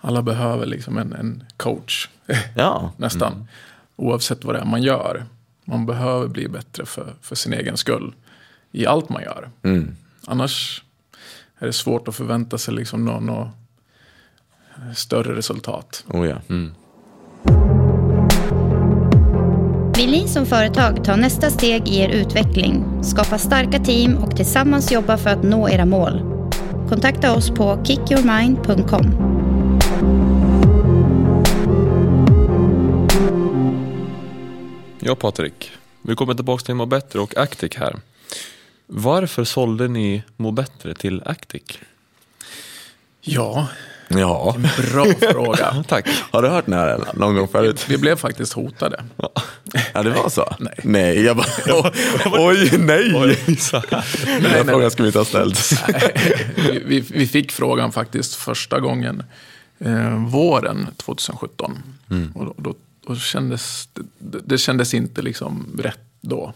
Alla behöver liksom en, en coach, Ja, nästan. Oavsett vad det är man gör. Man behöver bli bättre för, för sin egen skull. I allt man gör. mm. Annars är det svårt att förvänta sig liksom något nå större resultat. Oh, ja. Vill ni som företag ta nästa steg i er utveckling, skapa starka team och tillsammans jobba för att nå era mål? Kontakta oss på kickyourmind.com. Ja Patrik, vi kommer tillbaka till Må Bättre och Actic här. Varför sålde ni Må Bättre till Actic? Ja, ja. bra fråga. Tack. Har du hört den här någon gång förut? Vi blev faktiskt hotade. Ja, det var så? Nej. Nej, jag bara, oj, nej. Den här frågan skulle vi inte ha ställt. vi, vi, vi fick frågan faktiskt första gången eh, våren 2017. Och då, då, då kändes det, det kändes inte liksom rätt då.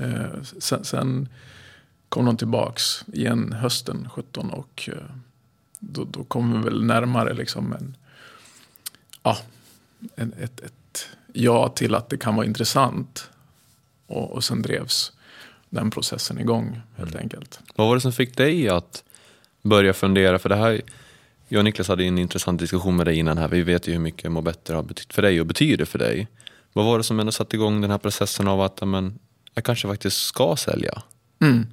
Eh, sen, sen kom de tillbaks igen hösten 17 och eh, då, då kom vi väl närmare liksom en, ja, en, ett, ett ja till att det kan vara intressant. Och, och sen drevs den processen igång helt enkelt. Vad var det som fick dig att börja fundera? För det här, jag och Niklas hade en intressant diskussion med dig innan här. Vi vet ju hur mycket Må Bättre har betytt för dig och betyder för dig. Vad var det som ändå satte igång den här processen av att men, jag kanske faktiskt ska sälja? Mm.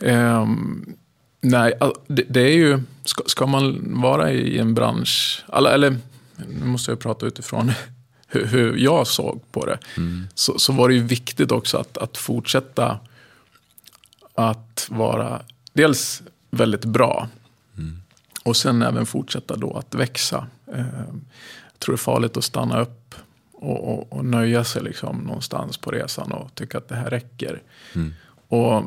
Ehm, nej, det, det är ju, ska, ska man vara i en bransch, eller, eller nu måste jag prata utifrån hur, hur jag såg på det, så, så var det ju viktigt också att, att fortsätta att vara dels väldigt bra och sen även fortsätta då att växa. Ehm, jag tror det är farligt att stanna upp och, och, och nöja sig liksom någonstans på resan och tycka att det här räcker. Och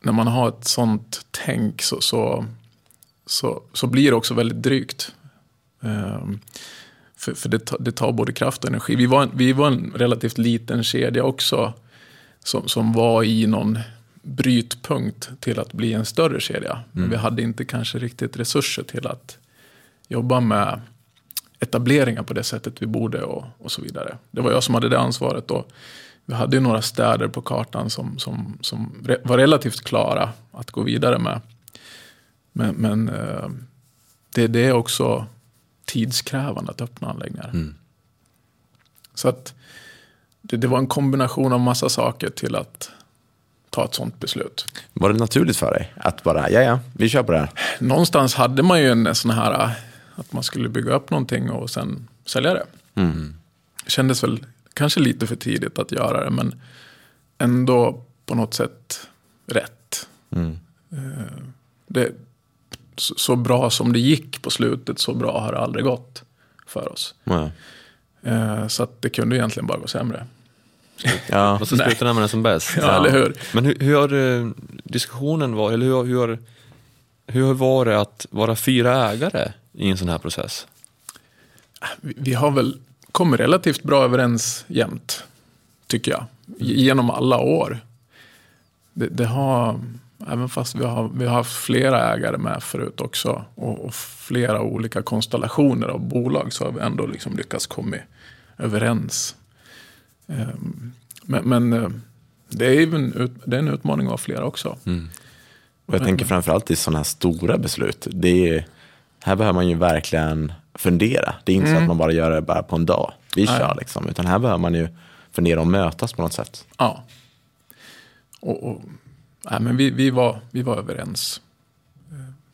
när man har ett sånt tänk så, så, så, så blir det också väldigt drygt. Ehm, för för det, det tar både kraft och energi. Vi var, en, vi var en relativt liten kedja också som, som var i någon brytpunkt till att bli en större kedja. Men vi hade inte kanske riktigt resurser till att jobba med etableringar på det sättet vi borde och, och så vidare. Det var jag som hade det ansvaret då. Vi hade ju några städer på kartan som, som, som var relativt klara att gå vidare med. Men, men eh, det, det är också tidskrävande att öppna anläggningar. Så att det, det var en kombination av massa saker till att ta ett sånt beslut. Var det naturligt för dig att bara, ja ja, vi kör på det här? Någonstans hade man ju en sån här att man skulle bygga upp någonting och sen sälja det. Kändes väl kanske lite för tidigt att göra det men ändå på något sätt rätt. Eh, Det, så bra som det gick på slutet, så bra har det aldrig gått för oss. Ja. Eh, Så att det kunde egentligen bara gå sämre. Ja. Och så slutar man som bäst. Ja, eller hur? Men hur, hur har eh, diskussionen varit, eller hur, hur, har- hur var det att vara fyra ägare i en sån här process? Vi vi har väl kommit relativt bra överens jämt, tycker jag. Genom alla år. Det, det har, även fast vi har, vi har haft flera ägare med förut också och, och flera olika konstellationer av bolag så har vi ändå liksom lyckats komma överens. Ehm, Men, men eh, det är en, det är en utmaning av flera också. Och jag tänker framförallt i sådana här stora beslut. Det är, här behöver man ju verkligen fundera. Det är inte så att man bara gör det bara på en dag. Vi kör liksom. Utan här behöver man ju fundera och mötas på något sätt. Ja. Och, och nej, men vi, vi, var, vi var överens.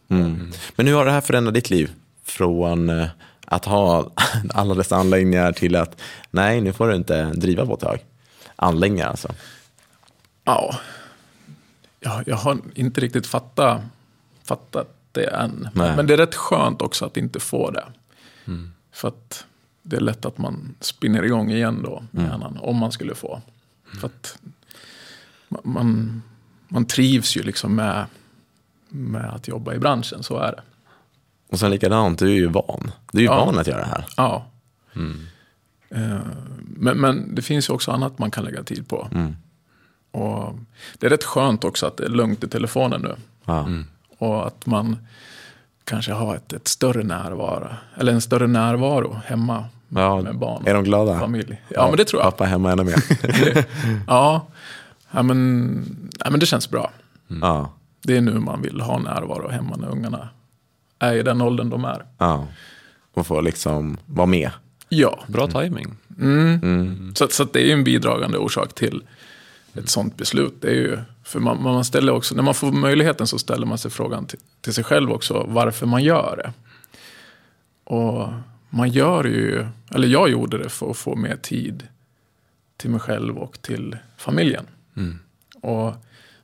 Mm. Men hur har det här förändrat ditt liv? Från eh, att ha alla dessa anläggningar till att nej, nu får du inte driva båthög. Anläggningar alltså. Ja, jag, jag har inte riktigt fattat, fattat det än. Nej. Men det är rätt skönt också att inte få det. För att det är lätt att man spinner igång igen då, med hjärnan, om man skulle få. För att ma- man, man trivs ju liksom med, med att jobba i branschen, så är det. Och sen likadant, du är ju van. Du är ju Ja. van att göra det här. Ja. Eh, Men, men det finns ju också annat man kan lägga tid på. Och det är rätt skönt också att det är lugnt i telefonen nu. Ja. Och att man kanske har ett, ett större närvaro, eller en större närvaro hemma Ja, med barn. är de glada? Familj. Ja, men det tror jag. Pappa hemma ännu mer. Ja, ja, men, ja, men det känns bra. ja. Det är nu man vill ha närvaro hemma när ungarna är i den åldern de är. ja. Och få liksom vara med. Ja, Bra timing. så, så att det är ju en bidragande orsak till ett sånt beslut. Det är ju, för man, man ställer också, när man får möjligheten så ställer man sig frågan till, till sig själv också varför man gör det. Och man gör ju, eller jag gjorde det för att få mer tid till mig själv och till familjen. Och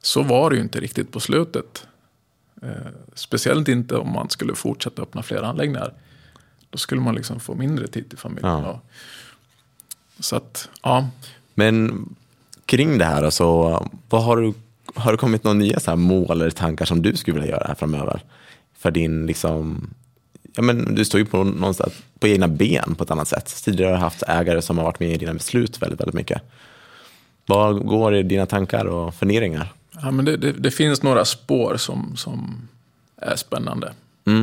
så var det ju inte riktigt på slutet. Eh, speciellt inte om man skulle fortsätta öppna fler anläggningar. Då skulle man liksom få mindre tid till familjen. Ja. Så att, ja. Men kring det här, alltså, vad har, du, har det kommit några nya så här mål eller tankar som du skulle vilja göra framöver? För din, liksom, ja, men du står ju på, någonstans, på egna ben på ett annat sätt. Tidigare har du haft ägare som har varit med i dina beslut väldigt, väldigt mycket. Vad går i dina tankar och funderingar? Ja, men det, det, det finns några spår som, som är spännande.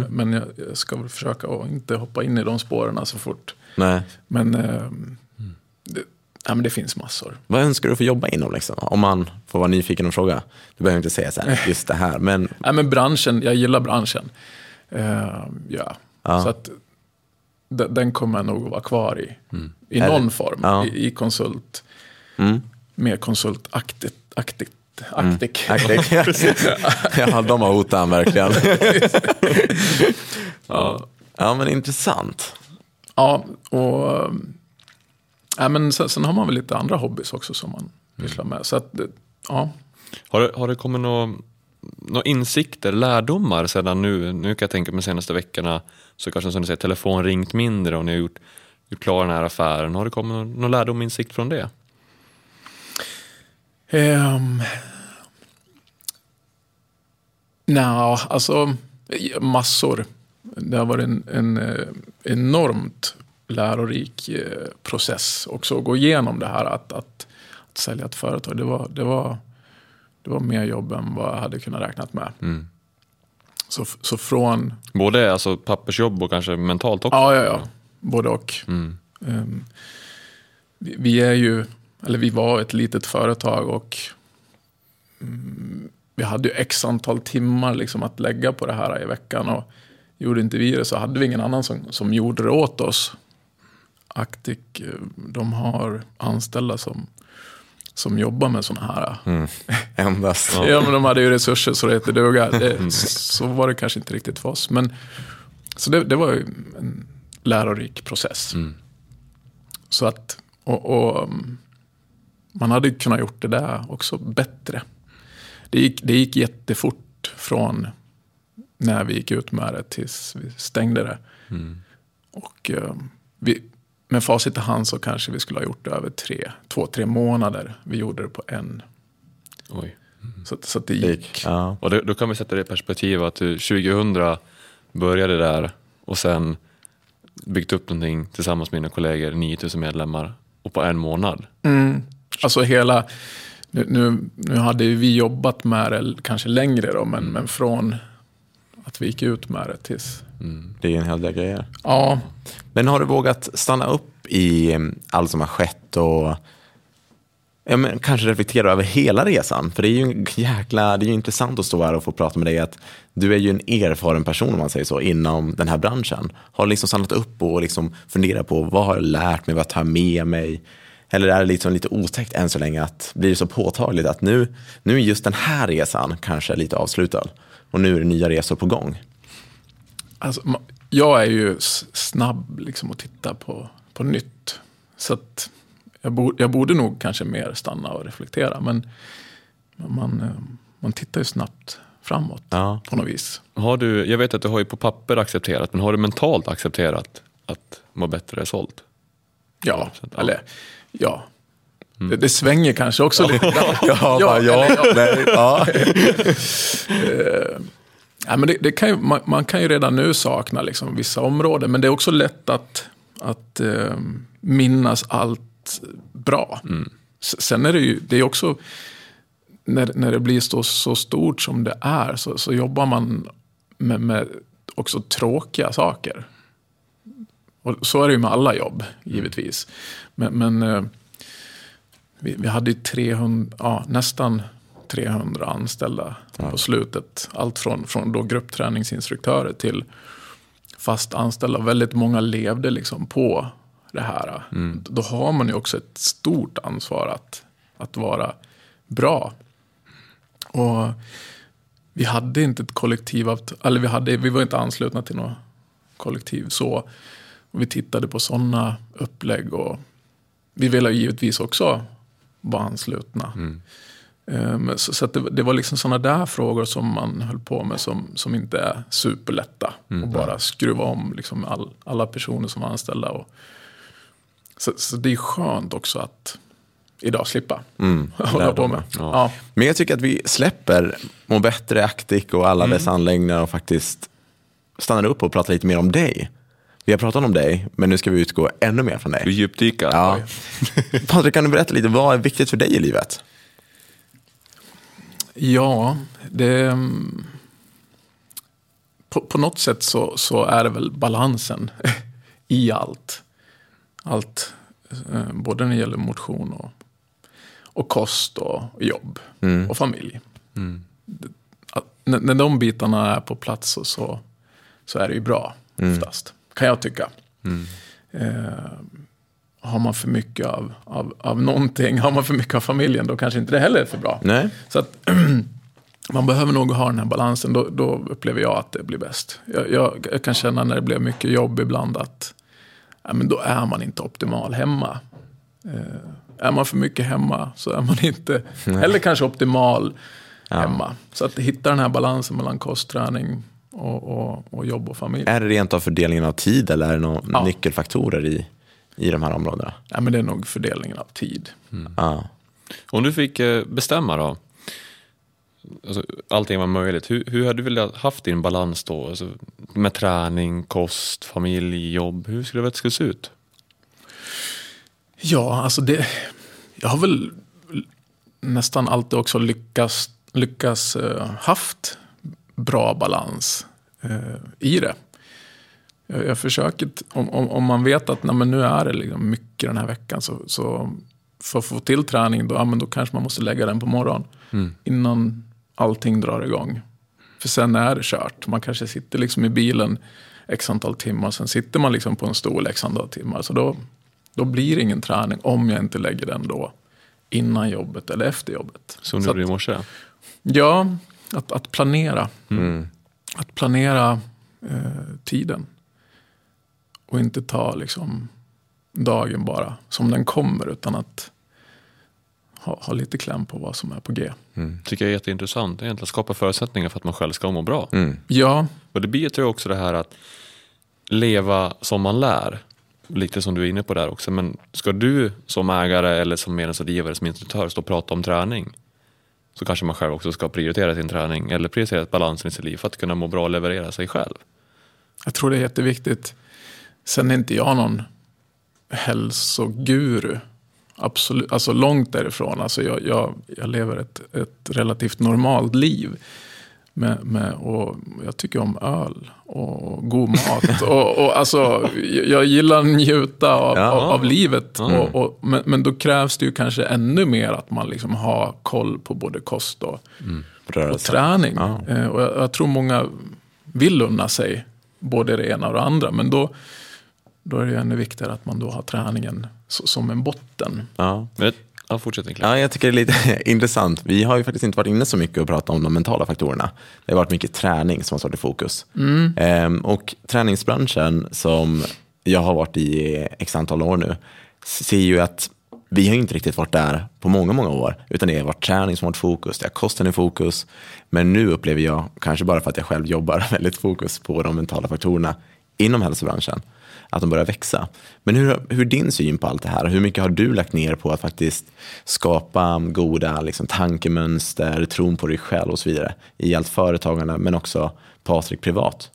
Men jag, jag ska väl försöka att inte hoppa in i de spåren så fort. Nej. Men, eh, det, ja, men det finns massor. Vad önskar du få jobba inom? Liksom? Om man får vara nyfiken och fråga. Du behöver inte säga så här, just det här. Men Ja, men branschen, jag gillar branschen. Eh, ja. Ja. Så att de- den kommer jag nog att vara kvar i. I Är någon det- form. Ja. I, I konsult. Mm. Mer konsultaktigt. Aktigt, aktig. ja, de har hotat han verkligen. ja. ja, men intressant. Ja, och eh, ja, men sen, sen har man väl lite andra hobbys också som man pysslar med. Så att, det- ja. Har det, har det kommit några nå insikter, lärdomar sedan nu? Nu kan jag tänka mig de senaste veckorna så kanske som du säger telefon ringt mindre och ni har gjort, gjort klar den här affären. Har det kommit någon, någon lärdom och insikt från det? Um, Nja, alltså massor. Det har varit en, en eh, enormt lärorik eh, process också att gå igenom det här att, att, att sälja ett företag. Det var, det, var, det var mer jobb än vad jag hade kunnat räknat med. Så, så från Både alltså pappersjobb och kanske mentalt också? Ja, ja, ja. Både och. Mm. Ehm, vi, vi är ju, eller vi var ett litet företag och mm, vi hade ju x antal timmar liksom att lägga på det här i veckan. Och gjorde inte vi det så hade vi ingen annan som, som gjorde det åt oss. Actic, eh, de har anställda som, som jobbar med sådana här. Endast. Ja. men de hade ju resurser så det hette duga. Det, så var det kanske inte riktigt för oss. Men, så det, det var ju en lärorik process. Så att, och, och um, man hade kunnat gjort det där också bättre. Det gick, det gick jättefort från när vi gick ut med det tills vi stängde det. Och um, vi, med facit i hand så kanske vi skulle ha gjort det över tre, två, tre månader. Vi gjorde det på en. Oj. Så, att- så att det gick. gick. Ja. Och det, då kan vi sätta det i perspektiv att du 2000 började där och sen byggt upp någonting tillsammans med dina kollegor, 9000 medlemmar och på en månad. Mm. Alltså hela, nu, nu, nu hade vi jobbat med det kanske längre då, men, men från att vi gick ut med det tills, Det är en hel del grejer. ja, Men har du vågat stanna upp i mm, allt som har skett och ja, men kanske reflektera över hela resan? För det är ju en jäkla, det är ju intressant att stå här och få prata med dig att du är ju en erfaren person om man säger så inom den här branschen. Har liksom stannat upp och liksom funderat på vad har jag lärt mig, vad tar jag med mig? Eller är det liksom lite otäckt än så länge att blir det så påtagligt att nu, nu är just den här resan kanske lite avslutad och nu är det nya resor på gång? Alltså, jag är ju snabb liksom att titta på, på nytt. Så att jag, bo, jag borde nog kanske mer stanna och reflektera. Men man, eh, man tittar ju snabbt framåt Ja. på något vis. Har du, jag vet att du har ju på papper accepterat, men har du mentalt accepterat att må bättre är sålt? Ja, Ja. Mm. eller ja. Det, det svänger kanske också lite. Ja, Ja, bara, ja, eller ja. nej, ja. Ja, men det, det kan ju, man, man kan ju redan nu sakna liksom vissa områden, men det är också lätt att, att eh, minnas allt bra. S- Sen är det ju det är också, när, när det blir så, så stort som det är, så, så jobbar man med, med också tråkiga saker. Och så är det ju med alla jobb, givetvis. Men, men eh, vi, vi hade ju 300, ja, nästan 300 anställda på slutet. Allt från, från då gruppträningsinstruktörer till fast anställda. Väldigt många levde liksom på det här. Då har man ju också ett stort ansvar att, att vara bra. Och vi hade inte ett kollektivavtal, eller vi, hade, vi var inte anslutna till något kollektiv så. Och vi tittade på sådana upplägg och vi ville givetvis också vara anslutna. Men Så, så att det, det var liksom sådana där frågor som man höll på med som, som inte är superlätta. Och bara skruva om liksom all, alla personer som var anställda. Och, så, så det är skönt också att idag slippa hålla på med. Ja. Men jag tycker att vi släpper Må bättre, Actic och alla dess anläggningar och faktiskt stannar upp och pratar lite mer om dig. Vi har pratat om dig, men nu ska vi utgå ännu mer från Du dig. djupdyka? Ja. Patrik, kan du berätta lite, vad är viktigt för dig i livet? Ja, det... mm, På, på något sätt så, så är det väl balansen i allt. Allt, eh, både när det gäller motion och, och kost och jobb och familj. Att, när, när de bitarna är på plats så, så, så är det ju bra oftast, kan jag tycka. Eh, har man för mycket av, av, av någonting, har man för mycket av familjen, då kanske inte det heller är för bra. Nej. Så att man behöver nog ha den här balansen, då, då upplever jag att det blir bäst. Jag, jag, jag kan känna när det blir mycket jobb ibland att ja, men då är man inte optimal hemma. Eh, är man för mycket hemma så är man inte heller kanske optimal hemma. Så att hitta den här balansen mellan kostträning och, och, och jobb och familj. Är det rent av fördelningen av tid eller är det några Ja. nyckelfaktorer i, i de här områdena? Ja, men det är nog fördelningen av tid. Ja. Om du fick eh, bestämma då, alltså, allting var möjligt, hur, hur hade du velat haft din balans då? Alltså, med träning, kost, familj, jobb, hur skulle det se ut? Ja, alltså det... Jag har väl nästan alltid också lyckats, lyckats eh, haft bra balans eh, i det. Jag, jag försöker, om, om, om man vet att nej, nu är det liksom mycket den här veckan så, så för att få till träning då, ja, men då kanske man måste lägga den på morgonen. Innan allting drar igång. För sen är det kört. Man kanske sitter liksom i bilen x antal timmar. Sen sitter man liksom på en stol x antal timmar. Så då, då blir det ingen träning om jag inte lägger den då innan jobbet eller efter jobbet. Som du gjorde i morse? ja, att, att planera. Att planera eh, tiden. Och inte ta liksom dagen bara som den kommer. Utan att ha, ha lite kläm på vad som är på G. tycker jag är jätteintressant. Egentligen att skapa förutsättningar för att man själv ska må bra. Ja, Och det blir tror jag också det här att leva som man lär. Lite som du är inne på där också. Men ska du som ägare eller som medlemsrådgivare, som instruktör stå och prata om träning. Så kanske man själv också ska prioritera sin träning eller prioritera balansen i sitt liv för att kunna må bra och leverera sig själv. Jag tror det är jätteviktigt. Sen är inte jag någon hälsoguru. Absolut, alltså långt därifrån. Alltså jag, jag, jag lever ett, ett relativt normalt liv. Med, med, och jag tycker om öl och god mat. och, och alltså, jag gillar att njuta av, Ja. av, av livet. Och, och, men, men då krävs det ju kanske ännu mer att man liksom har koll på både kost och, och Rörelse. träning. Ja. Eh, Och jag, jag tror många vill unna sig både det ena och det andra. Men då, då är det ännu viktigare att man då har träningen som en botten. Ja. Men det, ja, fortsätt. Ja, jag tycker det är lite intressant. Vi har ju faktiskt inte varit inne så mycket och pratat om de mentala faktorerna. Det har varit mycket träning som har stått i fokus. Ehm, och träningsbranschen som jag har varit i x antal år nu ser ju att vi har inte riktigt varit där på många, många år. Utan det har varit träning som har varit fokus, det har kosten i fokus. Men nu upplever jag, kanske bara för att jag själv jobbar väldigt fokus på de mentala faktorerna inom hälsobranschen, att de börjar växa. Men hur, hur är din syn på allt det här? Hur mycket har du lagt ner på att faktiskt skapa goda liksom, tankemönster, tron på dig själv och så vidare i allt företagande, men också Patrik privat?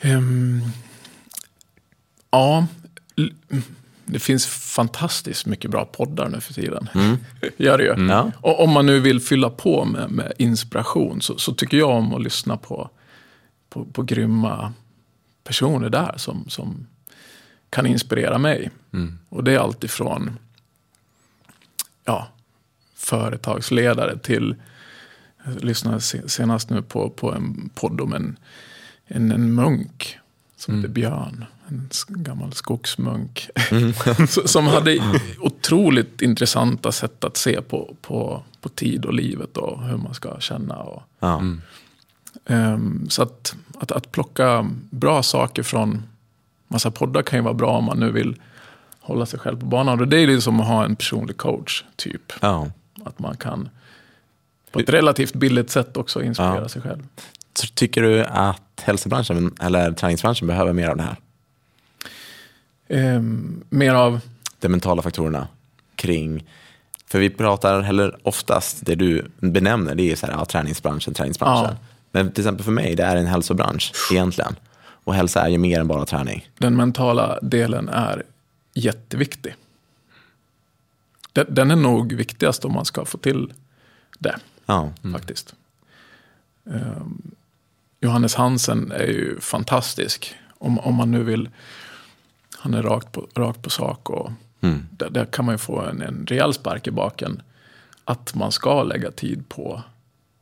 Ehm, ja, det finns fantastiskt mycket bra poddar nu för tiden. Gör det ju. Ja. Och om man nu vill fylla på med, med inspiration så, så tycker jag om att lyssna på, på, på grymma personer där som, som kan inspirera mig. Och det är allt ifrån ja, företagsledare till, jag lyssnade se- senast nu på, på en podd om en, en, en munk som heter Björn. En gammal skogsmunk. Så- som hade otroligt intressanta sätt att se på, på, på tid och livet och hur man ska känna. Och, Ja. Ehm, så att, att, att plocka bra saker från massa poddar kan ju vara bra om man nu vill hålla sig själv på banan. Och det är ju som att ha en personlig coach, typ. Ja. Att man kan på ett relativt billigt sätt också inspirera Ja. sig själv. Tycker du att hälsobranschen eller träningsbranschen behöver mer av det här? Ehm, mer av, de mentala faktorerna kring, för vi pratar heller oftast, det du benämner, det är så här, ja, träningsbranschen, träningsbranschen. Ja. Men till exempel för mig, det är en hälsobransch egentligen. Och hälsa är ju mer än bara träning. den mentala delen är jätteviktig. Den, den är nog viktigast om man ska få till det. Ja, faktiskt. Ehm, Johannes Hansen är ju fantastisk. Om, om man nu vill, han är rakt på, rakt på sak och Mm. där, där kan man ju få en, en rejäl spark i baken. Att man ska lägga tid på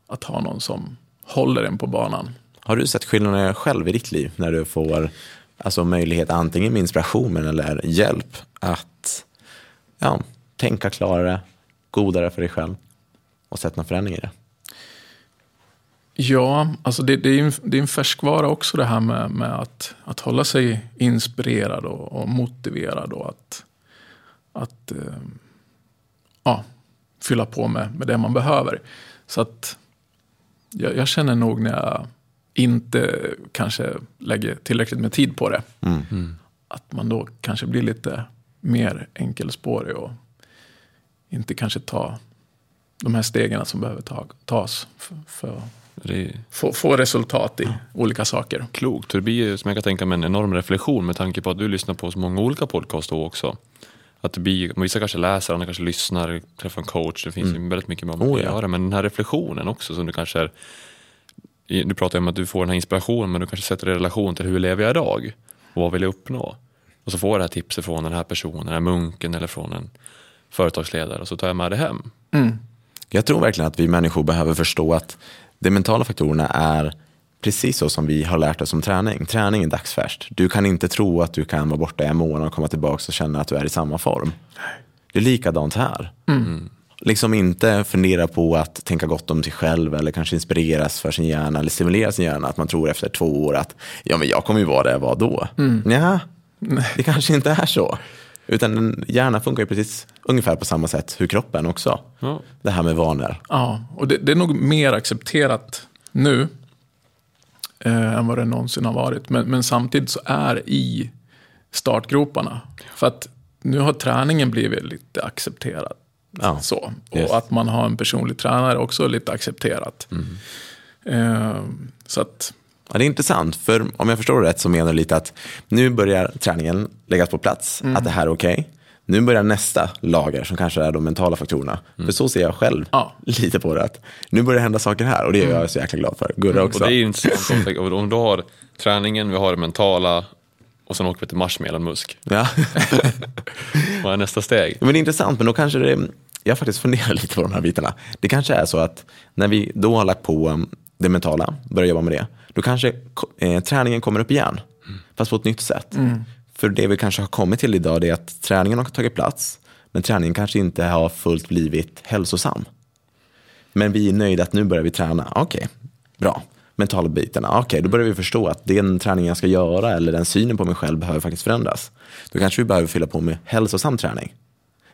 att ha någon som håller en på banan. Har du sett skillnader själv i ditt liv när du får alltså, möjlighet antingen med inspiration eller hjälp att ja, tänka klarare, godare för dig själv och sätta någon förändring i det? Ja, alltså det, det, är en, det är en färskvara också det här med, med att, att hålla sig inspirerad och, och motiverad och att, att eh, ja, fylla på med, med det man behöver. Så att jag, jag känner nog när jag inte kanske lägger tillräckligt med tid på det, att man då kanske blir lite mer enkelspårig och inte kanske tar de här stegen som behöver ta, tas för, för är få, få resultat i olika saker. klokt. Det blir ju, som jag kan tänka mig, en enorm reflektion med tanke på att du lyssnar på så många olika podcast då också. Att det blir, vissa kanske läser, andra kanske lyssnar, träffar en coach. Det finns ju väldigt mycket man Oh, kan ja. göra. Men den här reflektionen också som du kanske är, du pratar om att du får den här inspirationen men du kanske sätter det i relation till hur lever jag idag? Och vad vill jag uppnå? Och så får jag det här tipset från den här personen, den här munken eller från en företagsledare och så tar jag med det hem. Jag tror verkligen att vi människor behöver förstå att de mentala faktorerna är precis så som vi har lärt oss om träning. Träning är dagsfärskt. Du kan inte tro att du kan vara borta i en månad och komma tillbaka och känna att du är i samma form. Det är likadant här. Liksom inte fundera på att tänka gott om sig själv eller kanske inspireras för sin hjärna eller stimulera sin hjärna att man tror efter två år att ja men jag kommer ju vara där jag var då. Nja, det kanske inte är så. Utan en hjärna funkar ju precis ungefär på samma sätt hur kroppen också. Ja. Det här med vanor. Ja, och det, det är nog mer accepterat nu eh, än vad det någonsin har varit. Men, men samtidigt så är i startgroparna. För att nu har träningen blivit lite accepterad. Ja. Så. Och Yes. att man har en personlig tränare också lite accepterat. Eh, så att, Ja, det är intressant, för om jag förstår rätt så menar du lite att nu börjar träningen läggas på plats, att det här är okej. Nu börjar nästa lager som kanske är de mentala faktorerna. För så ser jag själv Ja. lite på det. Att nu börjar det hända saker här och det är jag så jäkla glad för. Gurra också. Och det är ju intressant. om- Om du har träningen, vi har det mentala och sen åker vi till Mars med Elon Musk. Ja. Vad är nästa steg? Men det är intressant, men då kanske det, jag faktiskt funderar lite på de här bitarna. Det kanske är så att när vi då har lagt på um, det mentala, börjar jobba med det, då kanske eh, träningen kommer upp igen. fast på ett nytt sätt. För det vi kanske har kommit till idag är att träningen har tagit plats, men träningen kanske inte har fullt blivit hälsosam. Men vi är nöjda att nu börjar vi träna. Okej, bra. Mentala bitarna. Okej, då börjar vi förstå att den träningen jag ska göra eller den synen på mig själv behöver faktiskt förändras. Då kanske vi behöver fylla på med hälsosam träning.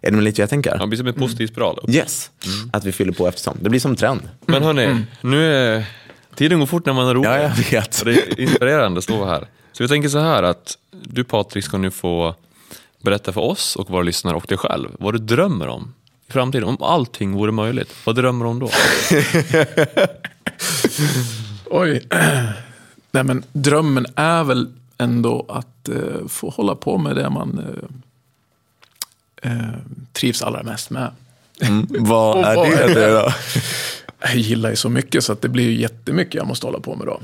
Är det med lite jag tänker? Ja, det blir som en positiv spiral. Då. Yes, att vi fyller på eftersom. Det blir som trend. Men hörni, nu är tiden går fort när man har roligt. Ja, jag vet. Det är inspirerande att stå här. Så vi tänker så här att du Patrik ska nu få berätta för oss och våra lyssnare och dig själv vad du drömmer om i framtiden. Om allting vore möjligt, vad drömmer du om då? Oj. Nej, men drömmen är väl ändå att eh, få hålla på med det man eh, eh, trivs allra mest med. Mm. Vad är det det? då? Jag gillar ju så mycket så att det blir ju jättemycket jag måste hålla på med då.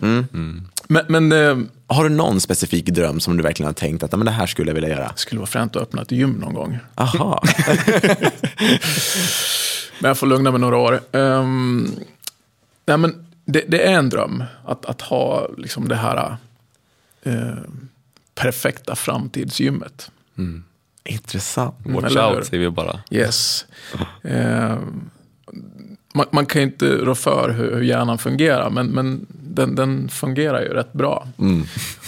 Men, men eh, Har du någon specifik dröm som du verkligen har tänkt att "Ja, men det här skulle jag vilja göra? det skulle vara fränt att öppna ett gym någon gång. Aha. Men jag får lugna mig några år. Um, nej, men det, det är en dröm att, att ha liksom det här eh, perfekta framtidsgymmet. Intressant. Watch eller out säger vi bara. Yes. Ehm, man, man kan ju inte rå för hur, hur hjärnan fungerar, men, men den, den fungerar ju rätt bra.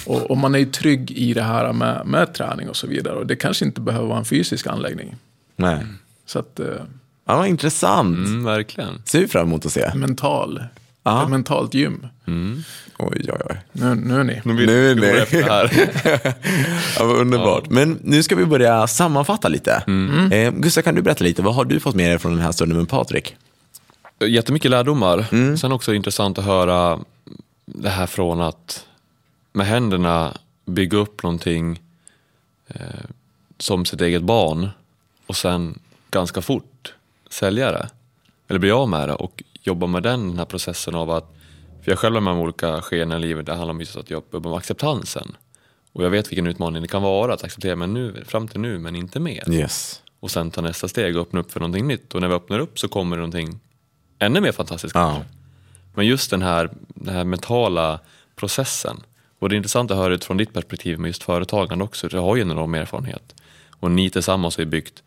Och, och man är ju trygg i det här med, med träning och så vidare. Och det kanske inte behöver vara en fysisk anläggning. Nej. Så att, eh, Ja, vad intressant. Mm, verkligen. Ser vi fram emot att se. mental. Ja. Ett mentalt gym. Oj, oj, oj. Nu, nu är ni. Nu, Nu är det här. Ja, vad underbart. Men nu ska vi börja sammanfatta lite. Eh, Gustav, kan du berätta lite? Vad har du fått med dig från den här stunden med Patrik? Jättemycket lärdomar. Sen också intressant att höra det här från att med händerna bygga upp någonting eh, som sitt eget barn och sen ganska fort sälja det. Eller bli av med det och jobba med den, den här processen av att, för jag själv är med om olika skeden i livet, det handlar om just att jobba med acceptansen. Och jag vet vilken utmaning det kan vara att acceptera men nu, fram till nu men inte mer Yes. och sen ta nästa steg och öppna upp för någonting nytt. Och när vi öppnar upp så kommer det någonting ännu mer fantastiskt. Ja. kanske. Men just den här, den här mentala processen. Och det är intressant att höra utifrån ditt perspektiv med just företagande också. Du har ju en enorm erfarenhet. Och ni tillsammans har ju byggt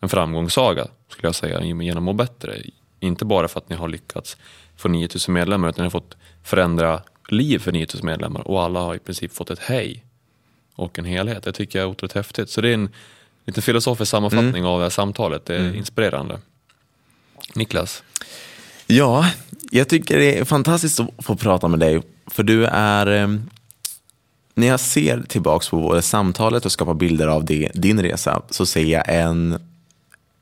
en framgångssaga, skulle jag säga, genom att bättre. Inte bara för att ni har lyckats få 9000 medlemmar, utan ni har fått förändra liv för 9000 medlemmar. Och alla har i princip fått ett hej och en helhet. Det tycker jag är otroligt häftigt. Så det är en lite filosofisk sammanfattning av det här samtalet. Det är inspirerande. Niklas? Ja, jag tycker det är fantastiskt att få prata med dig. För du är, eh, när jag ser tillbaka på både samtalet och skapar bilder av det, din resa, så ser jag en,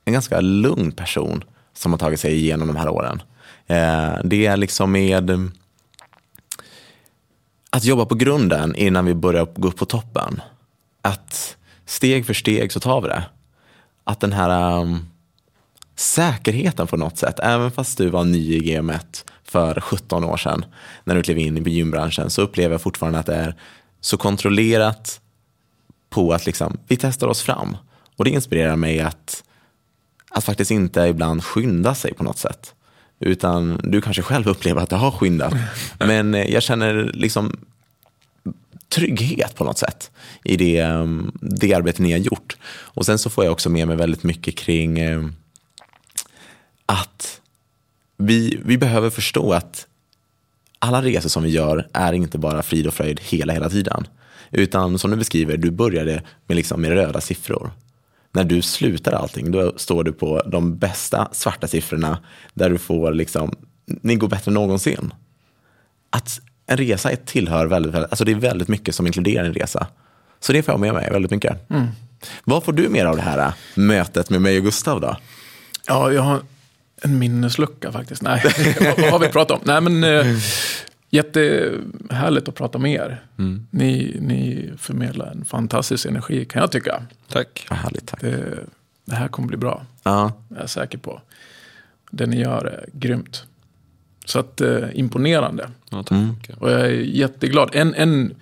en ganska lugn person som har tagit sig igenom de här åren. Eh, det är liksom med att jobba på grunden innan vi börjar gå upp på toppen. Att steg för steg så tar vi det. Att den här um, säkerheten på något sätt, även fast du var ny i GM1 för 17 år sedan, när du klev in i gymbranschen, så upplever jag fortfarande att det är så kontrollerat på att liksom, vi testar oss fram. Och det inspirerar mig att, att faktiskt inte ibland skynda sig på något sätt. Utan du kanske själv upplever att du har skyndat. Men eh, jag känner liksom trygghet på något sätt i det, um, det arbete ni har gjort. Och sen så får jag också med mig väldigt mycket kring eh, att vi, vi behöver förstå att alla resor som vi gör är inte bara frid och fröjd hela, hela tiden. Utan som du beskriver, du började med, liksom, med röda siffror. När du slutar allting, då står du på de bästa svarta siffrorna där du får liksom, ni går bättre än någonsin. Att en resa är tillhör väldigt, väldigt, alltså det är väldigt mycket som inkluderar en resa. Så det får jag med mig väldigt mycket. Vad får du mer av det här äh, mötet med mig och Gustav då? Ja, jag har en minneslucka faktiskt. Nej, vad, vad har vi pratat om? Nej, men eh, jättehärligt att prata med er. Ni, ni förmedlar en fantastisk energi kan jag tycka. Tack. Ja, härligt, tack. Det, det här kommer bli bra. Ja, Jag är säker på. Det ni gör är grymt. Så att eh, imponerande. Ja, tack mycket. Och jag är jätteglad. En, en,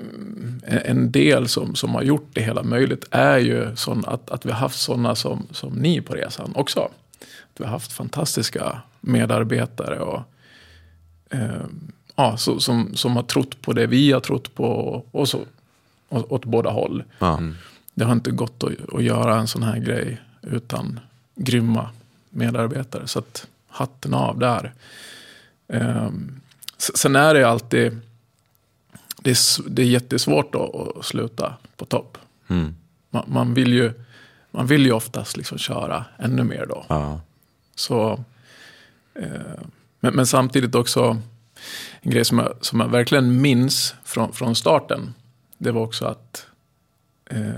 mm, en del som, som har gjort det hela möjligt är ju sån att, att vi har haft sådana som, som ni på resan också. Vi har haft fantastiska medarbetare och, eh, ja, så, som, som har trott på det vi har trott på och så, och, åt båda håll. Ja. Det har inte gått att, att göra en sån här grej utan grymma medarbetare. Så att hatten av där. Um, sen är det alltid, det är, det är jättesvårt att, att sluta på topp. Mm. Man, man, vill ju, man vill ju oftast liksom köra ännu mer då. Ja. Så, eh, men, men, samtidigt också en grej som jag, som jag verkligen minns från, från starten. Det var också att eh,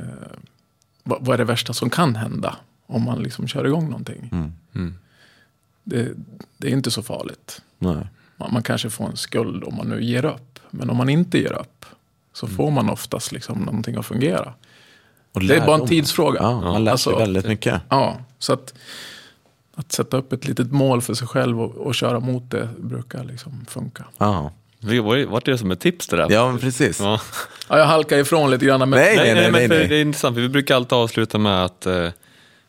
vad, vad, är det värsta som kan hända om man liksom kör igång någonting? Mm. Mm. Det, det, är inte så farligt. Man, man, kanske får en skuld om man nu ger upp. Men om man inte ger upp så får man oftast liksom någonting att fungera. Och det är bara en tidsfråga. Ja, man lär sig Alltså, väldigt mycket. Ja, så att, att sätta upp ett litet mål för sig själv och, och köra mot det brukar liksom funka. Ja, Vart det som ett tips det där? ja men precis. Ja. Ja, jag halkar ifrån lite grann. Men Nej, Nej, nej, nej, för nej. Det är intressant, vi brukar alltid avsluta med att eh,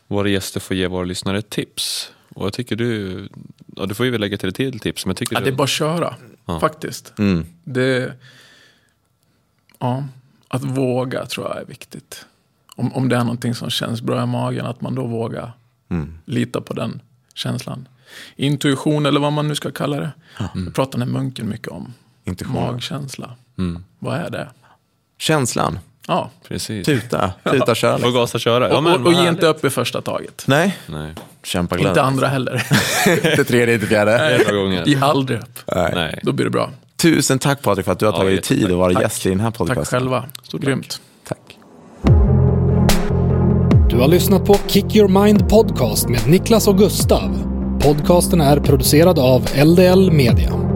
våra gäster får ge våra lyssnare tips. Och jag tycker du, ja, du får ju lägga till ett till tips, men jag tycker ja, du, det är bara att köra, Ja. faktiskt. Mm. Det, ja, att våga tror jag är viktigt. Om, om det är någonting som känns bra i magen, att man då vågar Mm. lita på den känslan. Intuition eller vad man nu ska kalla det. Det pratar den munken mycket om. Intuition. Magkänsla. Mm, Vad är det? Känslan. Ja, precis. Tuta. Tuta, köra. Liksom. gasa köra. Ja, och, men, och, och ge inte upp i första taget. Nej, Nej, kämpa glöd. Inte andra heller. inte tredje, inte fjärde. Ge aldrig upp. Nej. Nej. Då blir det bra. Tusen tack Patrik för att du har Ja, tagit dig tid att vara Tack. gäst i den här Tack podcasten. själva. Grymt. Tack. Du har lyssnat på Kick Your Mind Podcast med Niklas och Gustav. Podcasten är producerad av LDL Media.